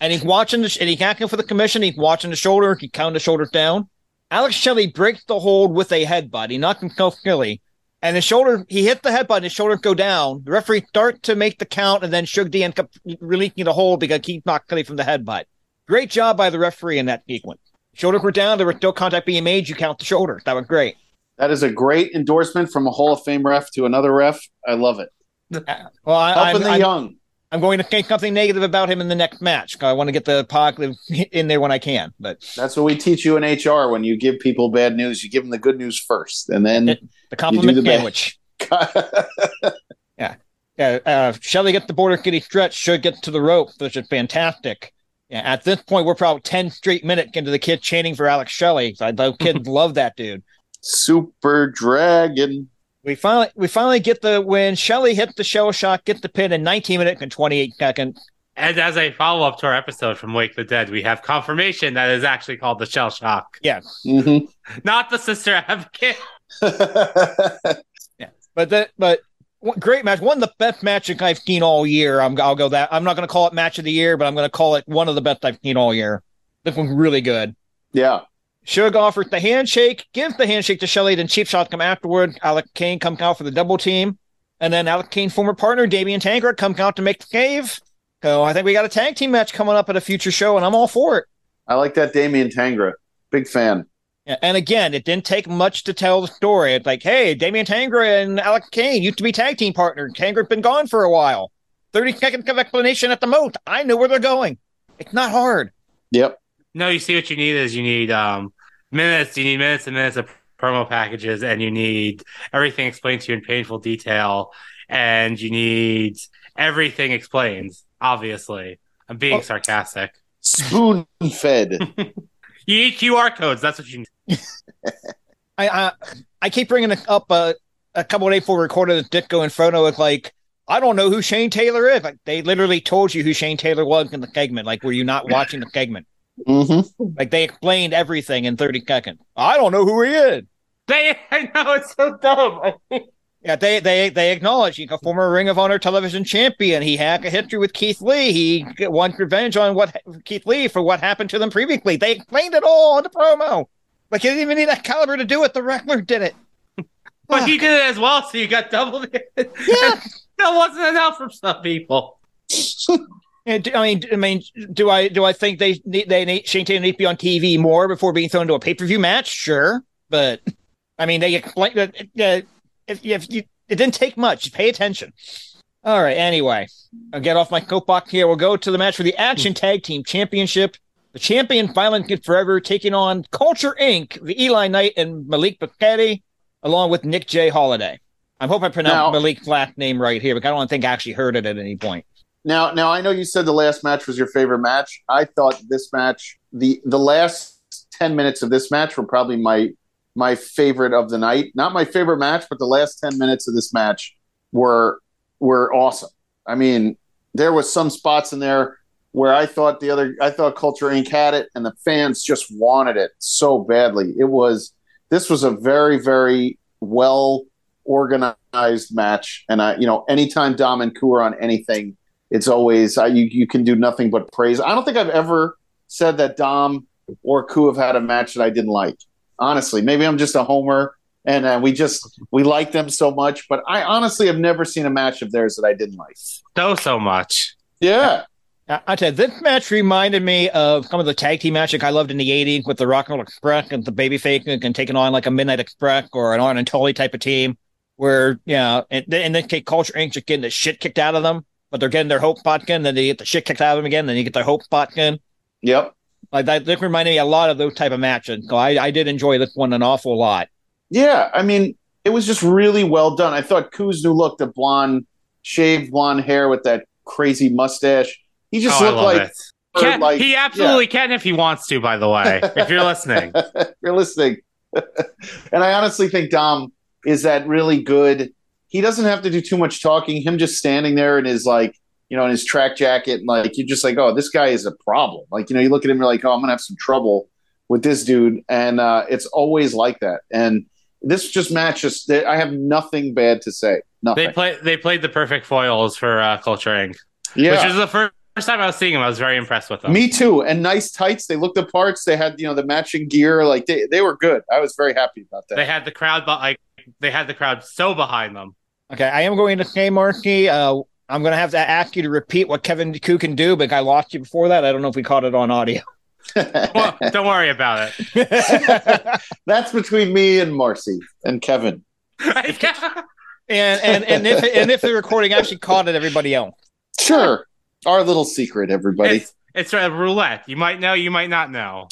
and he's watching the, and he's acting for the commission. He's watching the shoulder. He counted the shoulders down. Alex Shelley breaks the hold with a headbutt. He knocked him Philly, and his shoulder. He hit the headbutt. And his shoulders go down. The referee start to make the count, and then Shug D up releasing the hold because he knocked Kelly from the headbutt. Great job by the referee in that sequence. Shoulders were down. There was no contact being made. You count the shoulders. That was great. That is a great endorsement from a Hall of Fame ref to another ref. I love it. Uh, well, I, Helping I'm, the I'm- young. I'm going to think something negative about him in the next match. I want to get the positive in there when I can. But That's what we teach you in HR. When you give people bad news, you give them the good news first, and then the compliment the sandwich. Yeah, uh, Shelley gets the Border City stretch. Should get to the rope, which is fantastic. Yeah, at this point, we're probably ten straight minutes into the kid chanting for Alex Shelley. So the kids love that dude. Super Dragon. We finally we finally get the win. Shelley hits the shell shot, get the pin in 19 minutes and 28 seconds. And as a follow up to our episode from Wake the Dead, we have confirmation that is actually called the Shell Shock, Mhm. not the Sister Advocate. But that but great match. One of the best matches I've seen all year. I'm I'll go that. I'm not going to call it match of the year, but I'm going to call it one of the best I've seen all year. This one's really good. yeah. Shug offers the handshake, gives the handshake to Shelley, then cheap shots come afterward. Alex Kane comes out for the double team. And then Alex Kane's former partner, Damian Tankard, comes out to make the save. So I think we got a tag team match coming up at a future show, and I'm all for it. I like that Damien Tangra. Big fan. Yeah, And again, it didn't take much to tell the story. It's like, hey, Damian Tangra and Alex Kane used to be tag team partners. Tangra's been gone for a while. 30 seconds of explanation at the most. I know where they're going. It's not hard. Yep. No, you see what you need is you need um minutes, you need minutes and minutes of promo packages, and you need everything explained to you in painful detail, and you need everything explained, obviously. I'm being Well- sarcastic. Spoon fed. You need QR codes, that's what you need. I I, I keep bringing up uh, a couple of days before we recorded the Ditko Inferno. It's like, I don't know who Shane Taylor is. Like, they literally told you who Shane Taylor was in the segment. Like, were you not watching the segment? Hmm Like, they explained everything in 30 seconds. I don't know who he is. They I know it's so dumb. Yeah, they they they acknowledge he's a former Ring of Honor television champion. He had a history with Keith Lee. He won revenge on what Keith Lee for what happened to them previously. They explained it all in the promo. Like you didn't even need that caliber to do it. The wrestler did it. But he did it as well, so you got double Yeah. that wasn't enough for some people. Yeah, do- I mean, I mean, do I do I think they need they need Shane Taylor need to be on TV more before being thrown into a pay per view match? Sure, but I mean, they explain that uh, if, if you it didn't take much. Pay attention. All right. Anyway, I'll get off my soapbox here. We'll go to the match for the Action Tag Team Championship. The champion, Violence Is Forever, taking on Culture Inc., the Eli Knight and Malik Buketti, along with Nick J. Holiday. I hope I pronounced Now- Malik's last name right here, but I don't think I actually heard it at any point. Now, now I know you said the last match was your favorite match. I thought this match, the the last ten minutes of this match, were probably my my favorite of the night. Not my favorite match, but the last ten minutes of this match were were awesome. I mean, there was some spots in there where I thought the other, I thought Culture Inc. had it, and the fans just wanted it so badly. It was this was a very very well organized match, and I, you know, anytime Dom and Ku are on anything it's always uh, you you can do nothing but praise. I don't think I've ever said that Dom or Ku have had a match that I didn't like. Honestly, maybe I'm just a homer and uh, we just we like them so much. But I honestly have never seen a match of theirs that I didn't like. So so much. Yeah, I I tell you, this match reminded me of some of the tag team matches I loved in the 80s with the Rock and Roll Express and the Babyface and taking on like a Midnight Express or an Arn and Tully type of team where, you know, and, and then take Culture Inc. just getting the shit kicked out of them, but they're getting their hope spot again, then they get the shit kicked out of them again, then you get their hope spot again. yep, Like that, this reminded me a lot of those type of matches. So I, I did enjoy this one an awful lot. yeah. I mean, it was just really well done. I thought Ku's new look, the blonde shaved blonde hair with that crazy mustache, he just oh, I looked love like. it. Can, like- he absolutely can if he wants to, by the way, if you're listening. you're listening. and I honestly think Dom is that really good. He doesn't have to do too much talking. Him just standing there in his like, you know, in his track jacket, and like you're just like, oh, this guy is a problem. Like, you know, you look at him, you're like, oh, I'm gonna have some trouble with this dude, and uh, it's always like that. And this just matches. I have nothing bad to say. Nothing. They play they played the perfect foils for uh, Culture Inc. yeah. Which is the first time I was seeing them, I was very impressed with them. Me too. And nice tights. They looked the parts. They had you know the matching gear. Like they, they were good. I was very happy about that. They had the crowd, but like they had the crowd so behind them. Okay, I am going to say, Marky, uh, I'm going to have to ask you to repeat what Kevin Ku can do, but I lost you before that. I don't know if we caught it on audio. Well, don't worry about it. That's between me and Marcy and Kevin. Yeah. and and and if and if the recording actually caught it, everybody else. Sure. Our little secret, everybody. It's, it's a roulette. You might know, you might not know.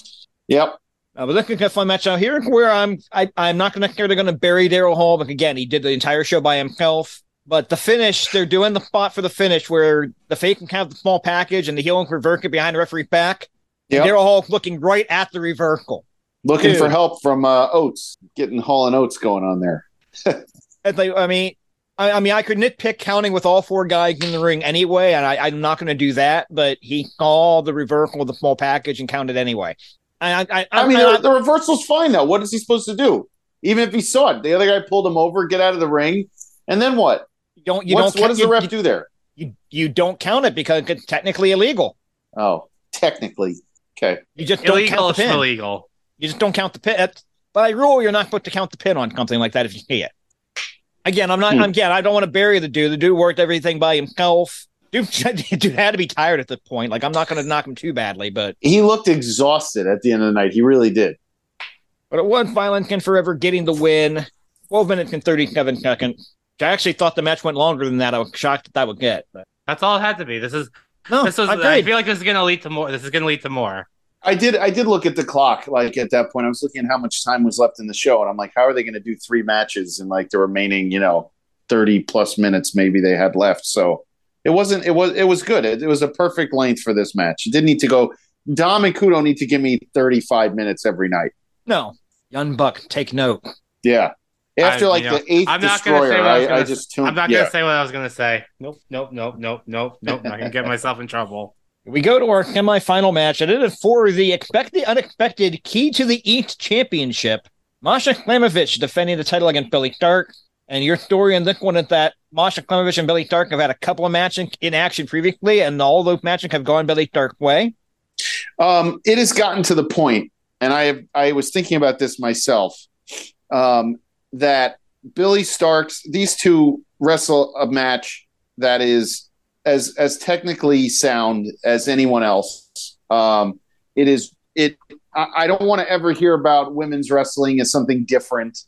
yep. Uh, but looking at a fun match out here, where I'm I, I'm not going to care they're going to bury Daryl Hall, but again, he did the entire show by himself. But the finish, they're doing the spot for the finish where the fake can have the small package and the heel and revert it behind the referee back. Yep. Daryl Hall looking right at the reversal. Looking Dude. for help from uh, Oates, getting Hall and Oates going on there. It's like, I mean, I, I mean, I could nitpick counting with all four guys in the ring anyway, and I, I'm not going to do that. But he saw the reversal of the small package and counted anyway. And I, I, I mean, I, the, the reversal's fine though. What is he supposed to do? Even if he saw it, the other guy pulled him over, get out of the ring, and then what? you don't, you What's, don't, what does you, the ref you, do there? you, you don't count it because it's technically illegal. Oh, technically, okay. You just don't count the pin. illegal. You just don't count the pin. That's, by rule, you're not supposed to count the pin on something like that if you see it. Again, I'm not. Hmm. Again, I don't want to bury the dude. The dude worked everything by himself. Dude, dude had to be tired at the point. Like I'm not going to knock him too badly, but He looked exhausted at the end of the night. He really did. but it was Violence Is Forever getting the win. 12 minutes and 37 seconds. I actually thought the match went longer than that. I was shocked that that would get. But That's all it had to be. This is no, this was. I I feel like this is going to lead to more. This is going to lead to more. I did. I did look at the clock. Like at that point, I was looking at how much time was left in the show, and I'm like, how are they going to do three matches in like the remaining, you know, thirty plus minutes maybe they had left? So it wasn't. It was. It was good. It, it was a perfect length for this match. It didn't need to go. Dom and Kudo need to give me 35 minutes every night. no, Young Buck, take note. Yeah. After I- like you know, the eighth I'm not gonna say what I was I, gonna I just tuned. I'm not yeah. going to say what I was going to say. Nope, nope, nope, nope, nope, nope. I can get myself in trouble. We go to our semifinal match, and it is for the expected, unexpected Key to the East Championship. Masha Slamovich defending the title against Billy Stark. And your story in this one is that Masha Slamovich and Billy Stark have had a couple of matches in action previously, and all those matches have gone Billy Stark's way. Um, it has gotten to the point, and I I was thinking about this myself, um, that Billie Starkz, these two wrestle a match that is as as technically sound as anyone else. Um, it is it. I, I don't want to ever hear about women's wrestling as something different.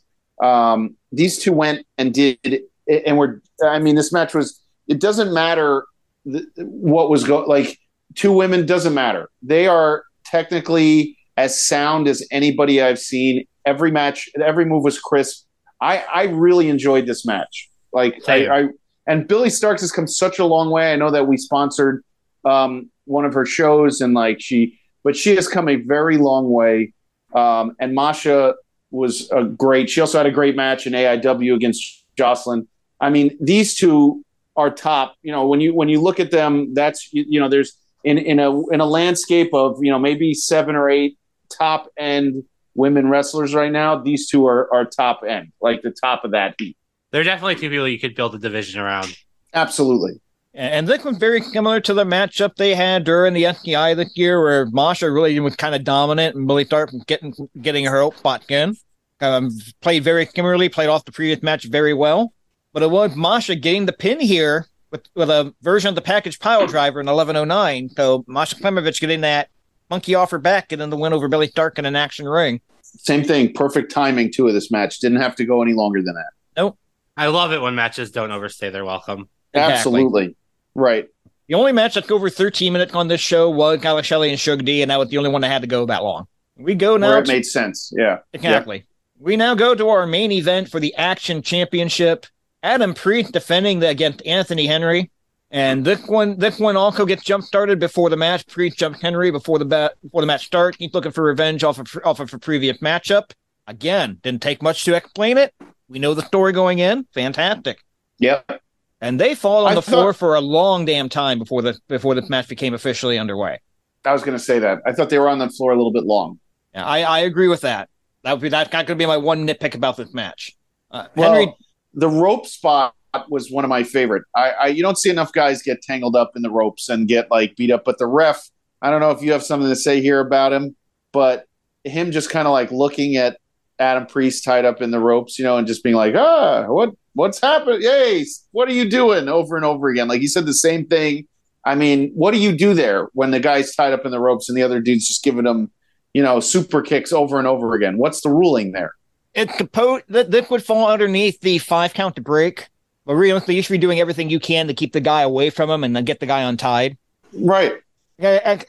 Um, these two went and did, and were. I mean, this match was. It doesn't matter th- what was go like two women doesn't matter. They are technically as sound as anybody I've seen. Every match, every move was crisp. I, I really enjoyed this match. Like I, I and Billie Starkz has come such a long way. I know that we sponsored um, one of her shows and like she, but she has come a very long way. Um, and Masha was a great. She also had a great match in AIW against Jocelyn. I mean, these two are top. You know, when you when you look at them, that's you, you know, there's in in a in a landscape of you know maybe seven or eight top end women wrestlers right now. These two are are top end, like the top of that heap. There are definitely two people you could build a division around. Absolutely. And this was very similar to the matchup they had during the SDI this year, where Masha really was kind of dominant and Billy Stark getting getting her spot in. Um, played very similarly, played off the previous match very well. But it was Masha getting the pin here with, with a version of the package pile driver in 1109. So Masha Slamovich getting that monkey off her back and then the win over Billy Stark in an action ring. Same thing. Perfect timing too of this match. Didn't have to go any longer than that. Nope. I love it when matches don't overstay their welcome. Exactly. Absolutely. Right. The only match that's over 13 minutes on this show was Kyle Shelley and Sugar D, and that was the only one that had to go that long. We go now Where it to- made sense. Yeah. Exactly. We now go to our main event for the Action Championship. Adam Priest defending the, against Anthony Henry, and this one this one also gets jump started before the match. Priest jumped Henry before the before the match start. He's looking for revenge off of off of a previous matchup. Again, didn't take much to explain it. We know the story going in. Fantastic. Yep. And they fall on I the thought- floor for a long damn time before the before the match became officially underway. I was going to say that. I thought they were on the floor a little bit long. Yeah, I, I agree with that. That would be that's not going to be my one nitpick about this match. Uh, Well, Henry the rope spot was one of my favorite. I, I you don't see enough guys get tangled up in the ropes and get like beat up, but the ref. I don't know if you have something to say here about him, but him just kind of like looking at Adam Priest tied up in the ropes, you know, and just being like, ah, what what's happening? Yay, what are you doing? Over and over again. Like he said the same thing. I mean, what do you do there when the guy's tied up in the ropes and the other dude's just giving him, you know, super kicks over and over again? What's the ruling there? It's supposed that this would fall underneath the five count to break. But realistically, you should be doing everything you can to keep the guy away from him and then get the guy untied. Right. Yeah, and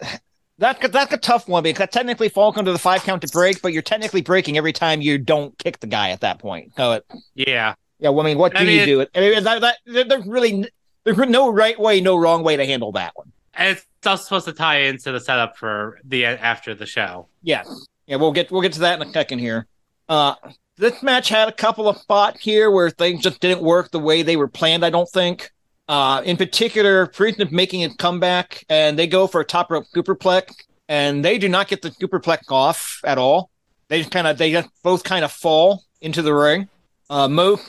That's that's a tough one because that technically falls under the five count to break, but you're technically breaking every time you don't kick the guy at that point. So it, Yeah. Yeah, well, I mean, what I do mean, you do? I mean, that, that, there's really there's no right way, no wrong way to handle that one. And it's also supposed to tie into the setup for the after the show. Yeah, yeah, we'll get we'll get to that in a second here. Uh, this match had a couple of spots here where things just didn't work the way they were planned. I don't think. Uh, in particular, Priest making a comeback, and they go for a top rope superplex, and they do not get the superplex off at all. They just kind of they just both kind of fall into the ring. Uh, Mo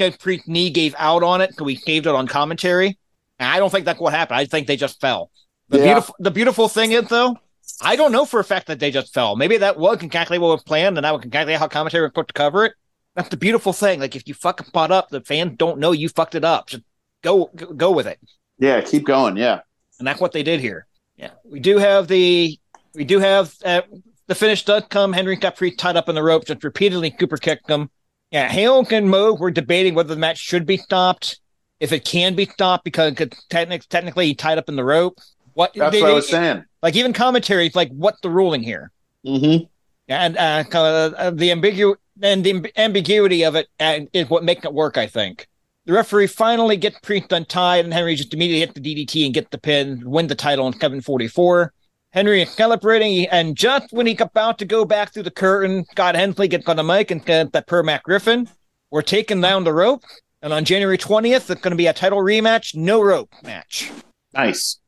knee gave out on it, so we saved it on commentary. And I don't think that's what happened. I think they just fell. The Yeah. beautiful the beautiful thing is though, I don't know for a fact that they just fell. Maybe that was exactly what was planned, and that was exactly how commentary was put to cover it. That's the beautiful thing. Like if you fuck a spot up, the fans don't know you fucked it up. Just go go, with it, Yeah, keep going. Yeah. and that's what they did here. Yeah, we do have the we do have uh, the finish does come. Henry got tied up in the rope, just repeatedly Cooper kicked him. Yeah, Hale and Mo were debating whether the match should be stopped, if it can be stopped because it's technic- technically he tied up in the rope. What That's they- what I was they- saying. Like even commentary is like, what's the ruling here? Mm-hmm. and uh, uh, the ambigu- and the ambiguity of it uh, is what makes it work. I think the referee finally gets Priest untied, and Henry just immediately hit the DDT and get the pin, win the title in 744. Henry is celebrating, and just when he's about to go back through the curtain, Scott Hensley gets on the mic and says that per Matt Griffin, we're taking down the rope. And on January 20th, it's going to be a title rematch, no rope match. Nice.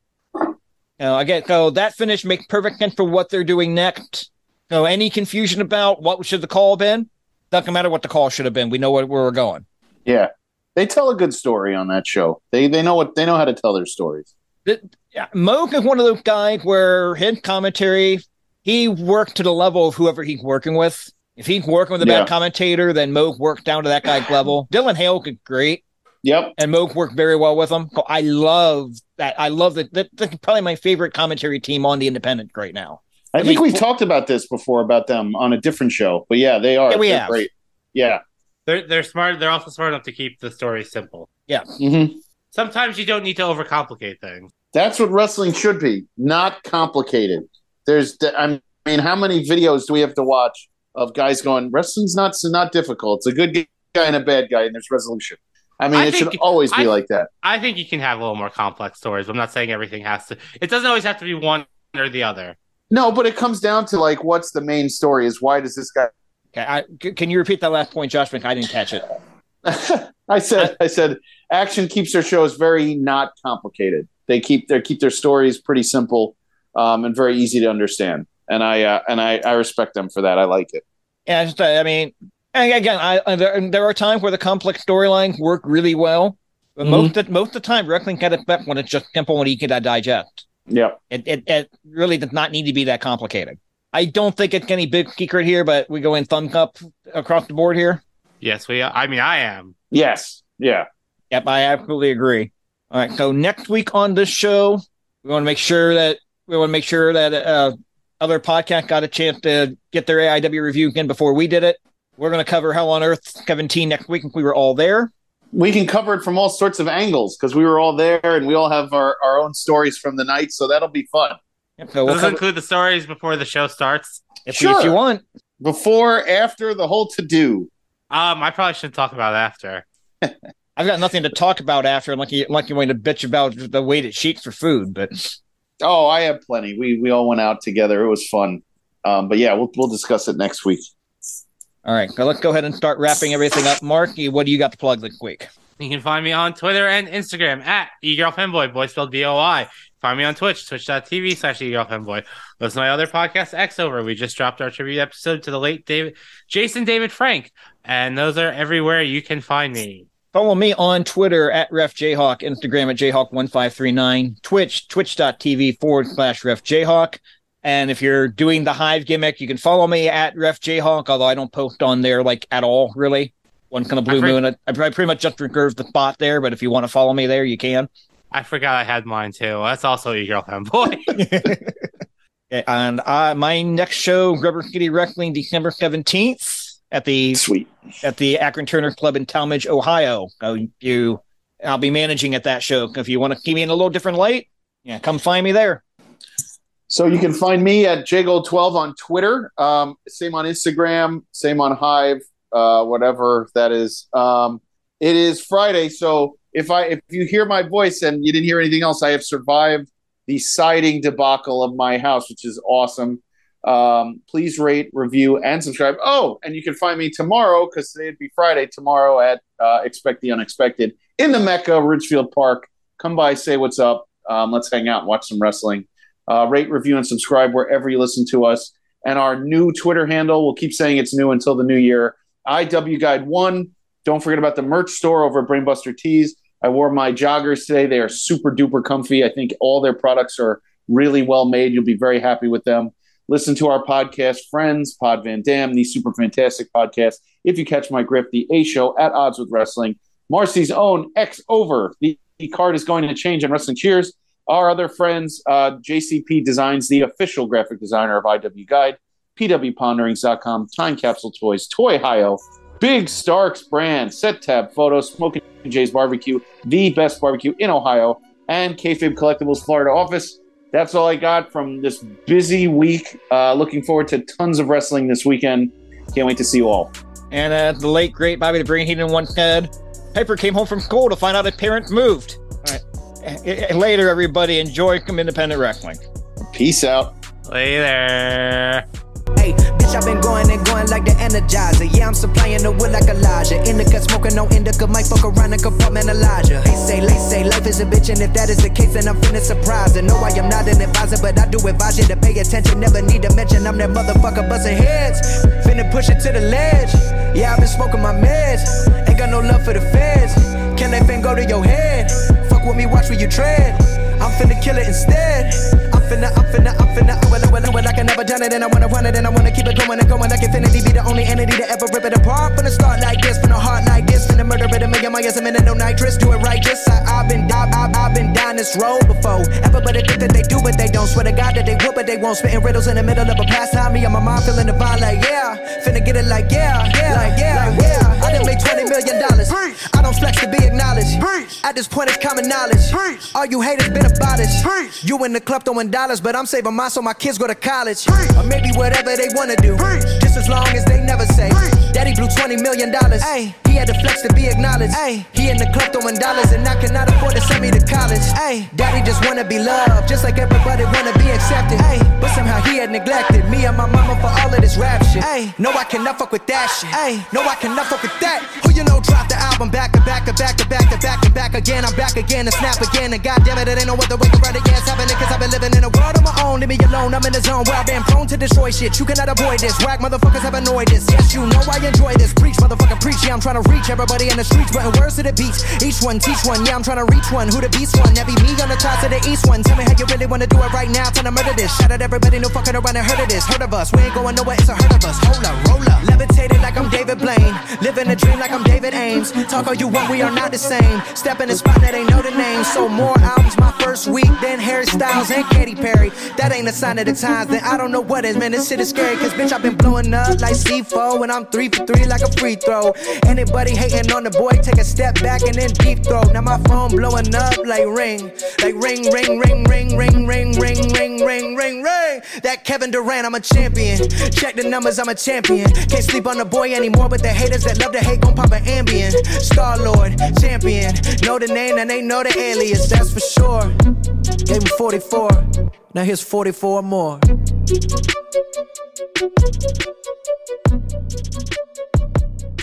Know, again, so that finish makes perfect sense for what they're doing next. So any confusion about what should the call have been? Doesn't matter what the call should have been. We know where, where we're going. Yeah. They tell a good story on that show. They they know what they know how to tell their stories. Yeah, Moog is one of those guys where his commentary, he worked to the level of whoever he's working with. If he's working with a Yeah. bad commentator, then Moog worked down to that guy's level. Dylan Hale is great. Yep. and Moog worked very well with them. So I love that. I love that. that that's probably my favorite commentary team on the Independent right now. I I think mean- we talked about this before about them on a different show. But yeah, they are. Yeah, we They're have. great. Yeah. They're they're smart. They're also smart enough to keep the story simple. hmm Sometimes you don't need to overcomplicate things. That's what wrestling should be. Not complicated. There's I mean, how many videos do we have to watch of guys going, wrestling's not not difficult. It's a good guy and a bad guy, and there's resolution. I mean, I it think- should always be I- like that. I think you can have a little more complex stories. I'm not saying everything has to. It doesn't always have to be one or the other. No, but it comes down to like, what's the main story? Is why does this guy? Okay, I, c- can you repeat that last point, Josh? Because I didn't catch it. I said, I said, action keeps their shows very not complicated. They keep their keep their stories pretty simple um, and very easy to understand. And I uh, and I, I respect them for that. I like it. Yeah, I just, I mean, and again, I, I there, there are times where the complex storylines work really well, but Mhm. most of, most of the time, wrestling can affect when it's just simple and you can digest. Yep. It, it it really does not need to be that complicated. I don't think it's any big secret here, but we go in thumbs up across the board here. Yes, we. I mean, I am. Yes. Yeah. Yep, I absolutely agree. All right, so next week on this show, we want to make sure that we want to make sure that uh, other podcast got a chance to get their AIW review again before we did it. We're going to cover Hell on Earth 17 next week. We were all there. We can cover it from all sorts of angles because we were all there and we all have our, our own stories from the night. So that'll be fun. Yep, so we'll Does cover, include the stories before the show starts? if, you, if you want. Before, after the whole to do. Um, I probably should talk about after. I've got nothing to talk about after, unless you, unless you want to bitch about the weighted sheets for food. But Oh, I have plenty. We we all went out together. It was fun. Um, but yeah, we'll we'll discuss it next week. all right, so let's go ahead and start wrapping everything up. Marky, what do you got to plug this week? You can find me on Twitter and Instagram at eGirlFanboy, boy spelled B-O-I. Find me on Twitch, twitch.tv slash eGirlFanboy. Listen to my other podcast, X Over. We just dropped our tribute episode to the late David, Jason David Frank. And those are everywhere you can find me. Follow me on Twitter at RefJayhawk, Instagram at Jayhawk1539, Twitch, twitch.tv forward slash RefJayhawk. And if you're doing the Hive gimmick, you can follow me at RefJayhawk, although I don't post on there like at all, really. One kind of blue I moon. I, I pretty much just reserved the spot there, but if you want to follow me there, you can. I forgot I had mine too. That's also your girlfriend boy. and uh, my next show, Rubber City Wrestling, December 17th at the Sweet. at the Akron Turner Club in Tallmadge, Ohio. Uh, you, I'll be managing at that show. If you want to keep me in a little different light, yeah, come find me there. So you can find me at jgold12 on Twitter. Um, same on Instagram. Same on Hive. Uh, whatever that is. Um, it is Friday, so if I if you hear my voice and you didn't hear anything else, I have survived the siding debacle of my house, which is awesome. Um, please rate, review, and subscribe. Oh, and you can find me tomorrow because today'd be Friday. Tomorrow at uh, Expect the Unexpected in the Mecca, Ridgefield Park. Come by, say what's up. Um, let's hang out and watch some wrestling. Uh, rate, review, and subscribe wherever you listen to us. And our new Twitter handle, we'll keep saying it's new until the new year. IW Guide One. Don't forget about the merch store over at Brainbuster Tees. I wore my joggers today. They are super duper comfy. I think all their products are really well made. You'll be very happy with them. Listen to our podcast, Friends, Pod Van Dam, the super fantastic podcast. If you catch my grip, the A Show at Odds with Wrestling, Marcy's own X Over. The, the card is going to change on Wrestling Cheers. Our other friends, uh, JCP Designs, the official graphic designer of IW Guide, PWPonderings.com, Time Capsule Toys, Toy Hio, Big Starks brand, Set Tab Photos, Smoking Jay's Barbecue, the best barbecue in Ohio, and Kayfabe Collectibles Florida office. That's all I got from this busy week. Uh, looking forward to tons of wrestling this weekend. Can't wait to see you all. And uh, the late great Bobby the Brain Heenan once said, Piper came home from school to find out his parents moved. All right. Later, everybody, enjoy some independent wrestling. Peace out. Later. Hey, bitch, I've been going and going like the Energizer. Yeah, I'm supplying the wood like Elijah. Indica smoking, no indica. Might fuck around and ya. They say, they say, life is a bitch, and if that is the case, then I'm finna surprise her. No, I am not an advisor, but I do advise you to pay attention. Never need to mention I'm that motherfucker busting heads. Finna push it to the ledge. Yeah, I've been smoking my meds. Ain't got no love for the feds. Can that thing go to your head? Fuck with me, watch where you tread. I'm finna kill it instead. Finna, I'm finna, I'm finna, oh, I will, I oh, will, I oh, will, I can never done it, and I wanna run it, and I wanna keep it going and going. Like infinity be the only entity to ever rip it apart. Finna start like this, finna heart like this, finna murder it a million miles a minute, no nitrous. Do it right, just I, I've been, I, I, I've been down this road before. Everybody think that they do, but they don't. Swear to God that they would, but they won't. Spitting riddles in the middle of a pastime. Me and my mind feeling the vibe like yeah, finna get it like yeah, yeah, like yeah, like, yeah. Done made twenty million dollars. I don't flex to be acknowledged. At this point, it's common knowledge. All you haters been abolished. You in the club throwing dollars, but I'm saving mine so my kids go to college. Or maybe whatever they wanna do. Just as long as they never say. Daddy blew 20 million dollars. He had the flex to be acknowledged. He in the club throwing dollars and I cannot afford to send me to college. Daddy just wanna be loved, just like everybody wanna be accepted. Hey, but somehow he had neglected me and my mama for all of this rap shit. No, I cannot fuck with that shit. Hey, no, I cannot fuck with that. Who you know dropped the album back to back to back to back to back to back again? I'm back again and snap again. And goddamn it, it ain't no other way to write it. Yeah, it's happening cause I've been living in a world of my own. Leave me alone, I'm in the zone where I've been prone to destroy shit. You cannot avoid this. Whack motherfuckers have annoyed this. Yes, you know I enjoy this. Preach, motherfucker, preach. Yeah, I'm trying to reach everybody in the streets, putting words to the beats. Each one, teach one. Yeah, I'm trying to reach one. Who the beast one? Be me on the top of the east one. Tell me how you really wanna do it right now. Trying to murder this. Shout out everybody, no fucking around and heard of this. Heard of us. We ain't going nowhere, it's a hurt of us. Hold up, roll up. Levitating like I'm David Blaine. Living a dream like I'm David Ames. Talk all you want, we are not the same. Step in the spot that ain't know the name. So more albums my first week than Harry Styles and Katy Perry. That ain't a sign of the times, then I don't know what is. Man, this shit is scary. Cause bitch, I've been blowing up like C4 and I'm three for three like a free throw. Anybody hating on the boy, take a step back and then deep throw. Now my phone blowing up like ring. Like ring, ring, ring, ring, ring, ring, ring, ring, ring, ring, ring. That Kevin Durant, I'm a champion. Check the numbers, I'm a champion. Can't sleep on the boy anymore, but the haters that love to hate gon' pop an Ambien. Star Lord, champion. Know the name and they know the alias, that's for sure. Gave him 44. Now here's 44 more. Thank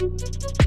you.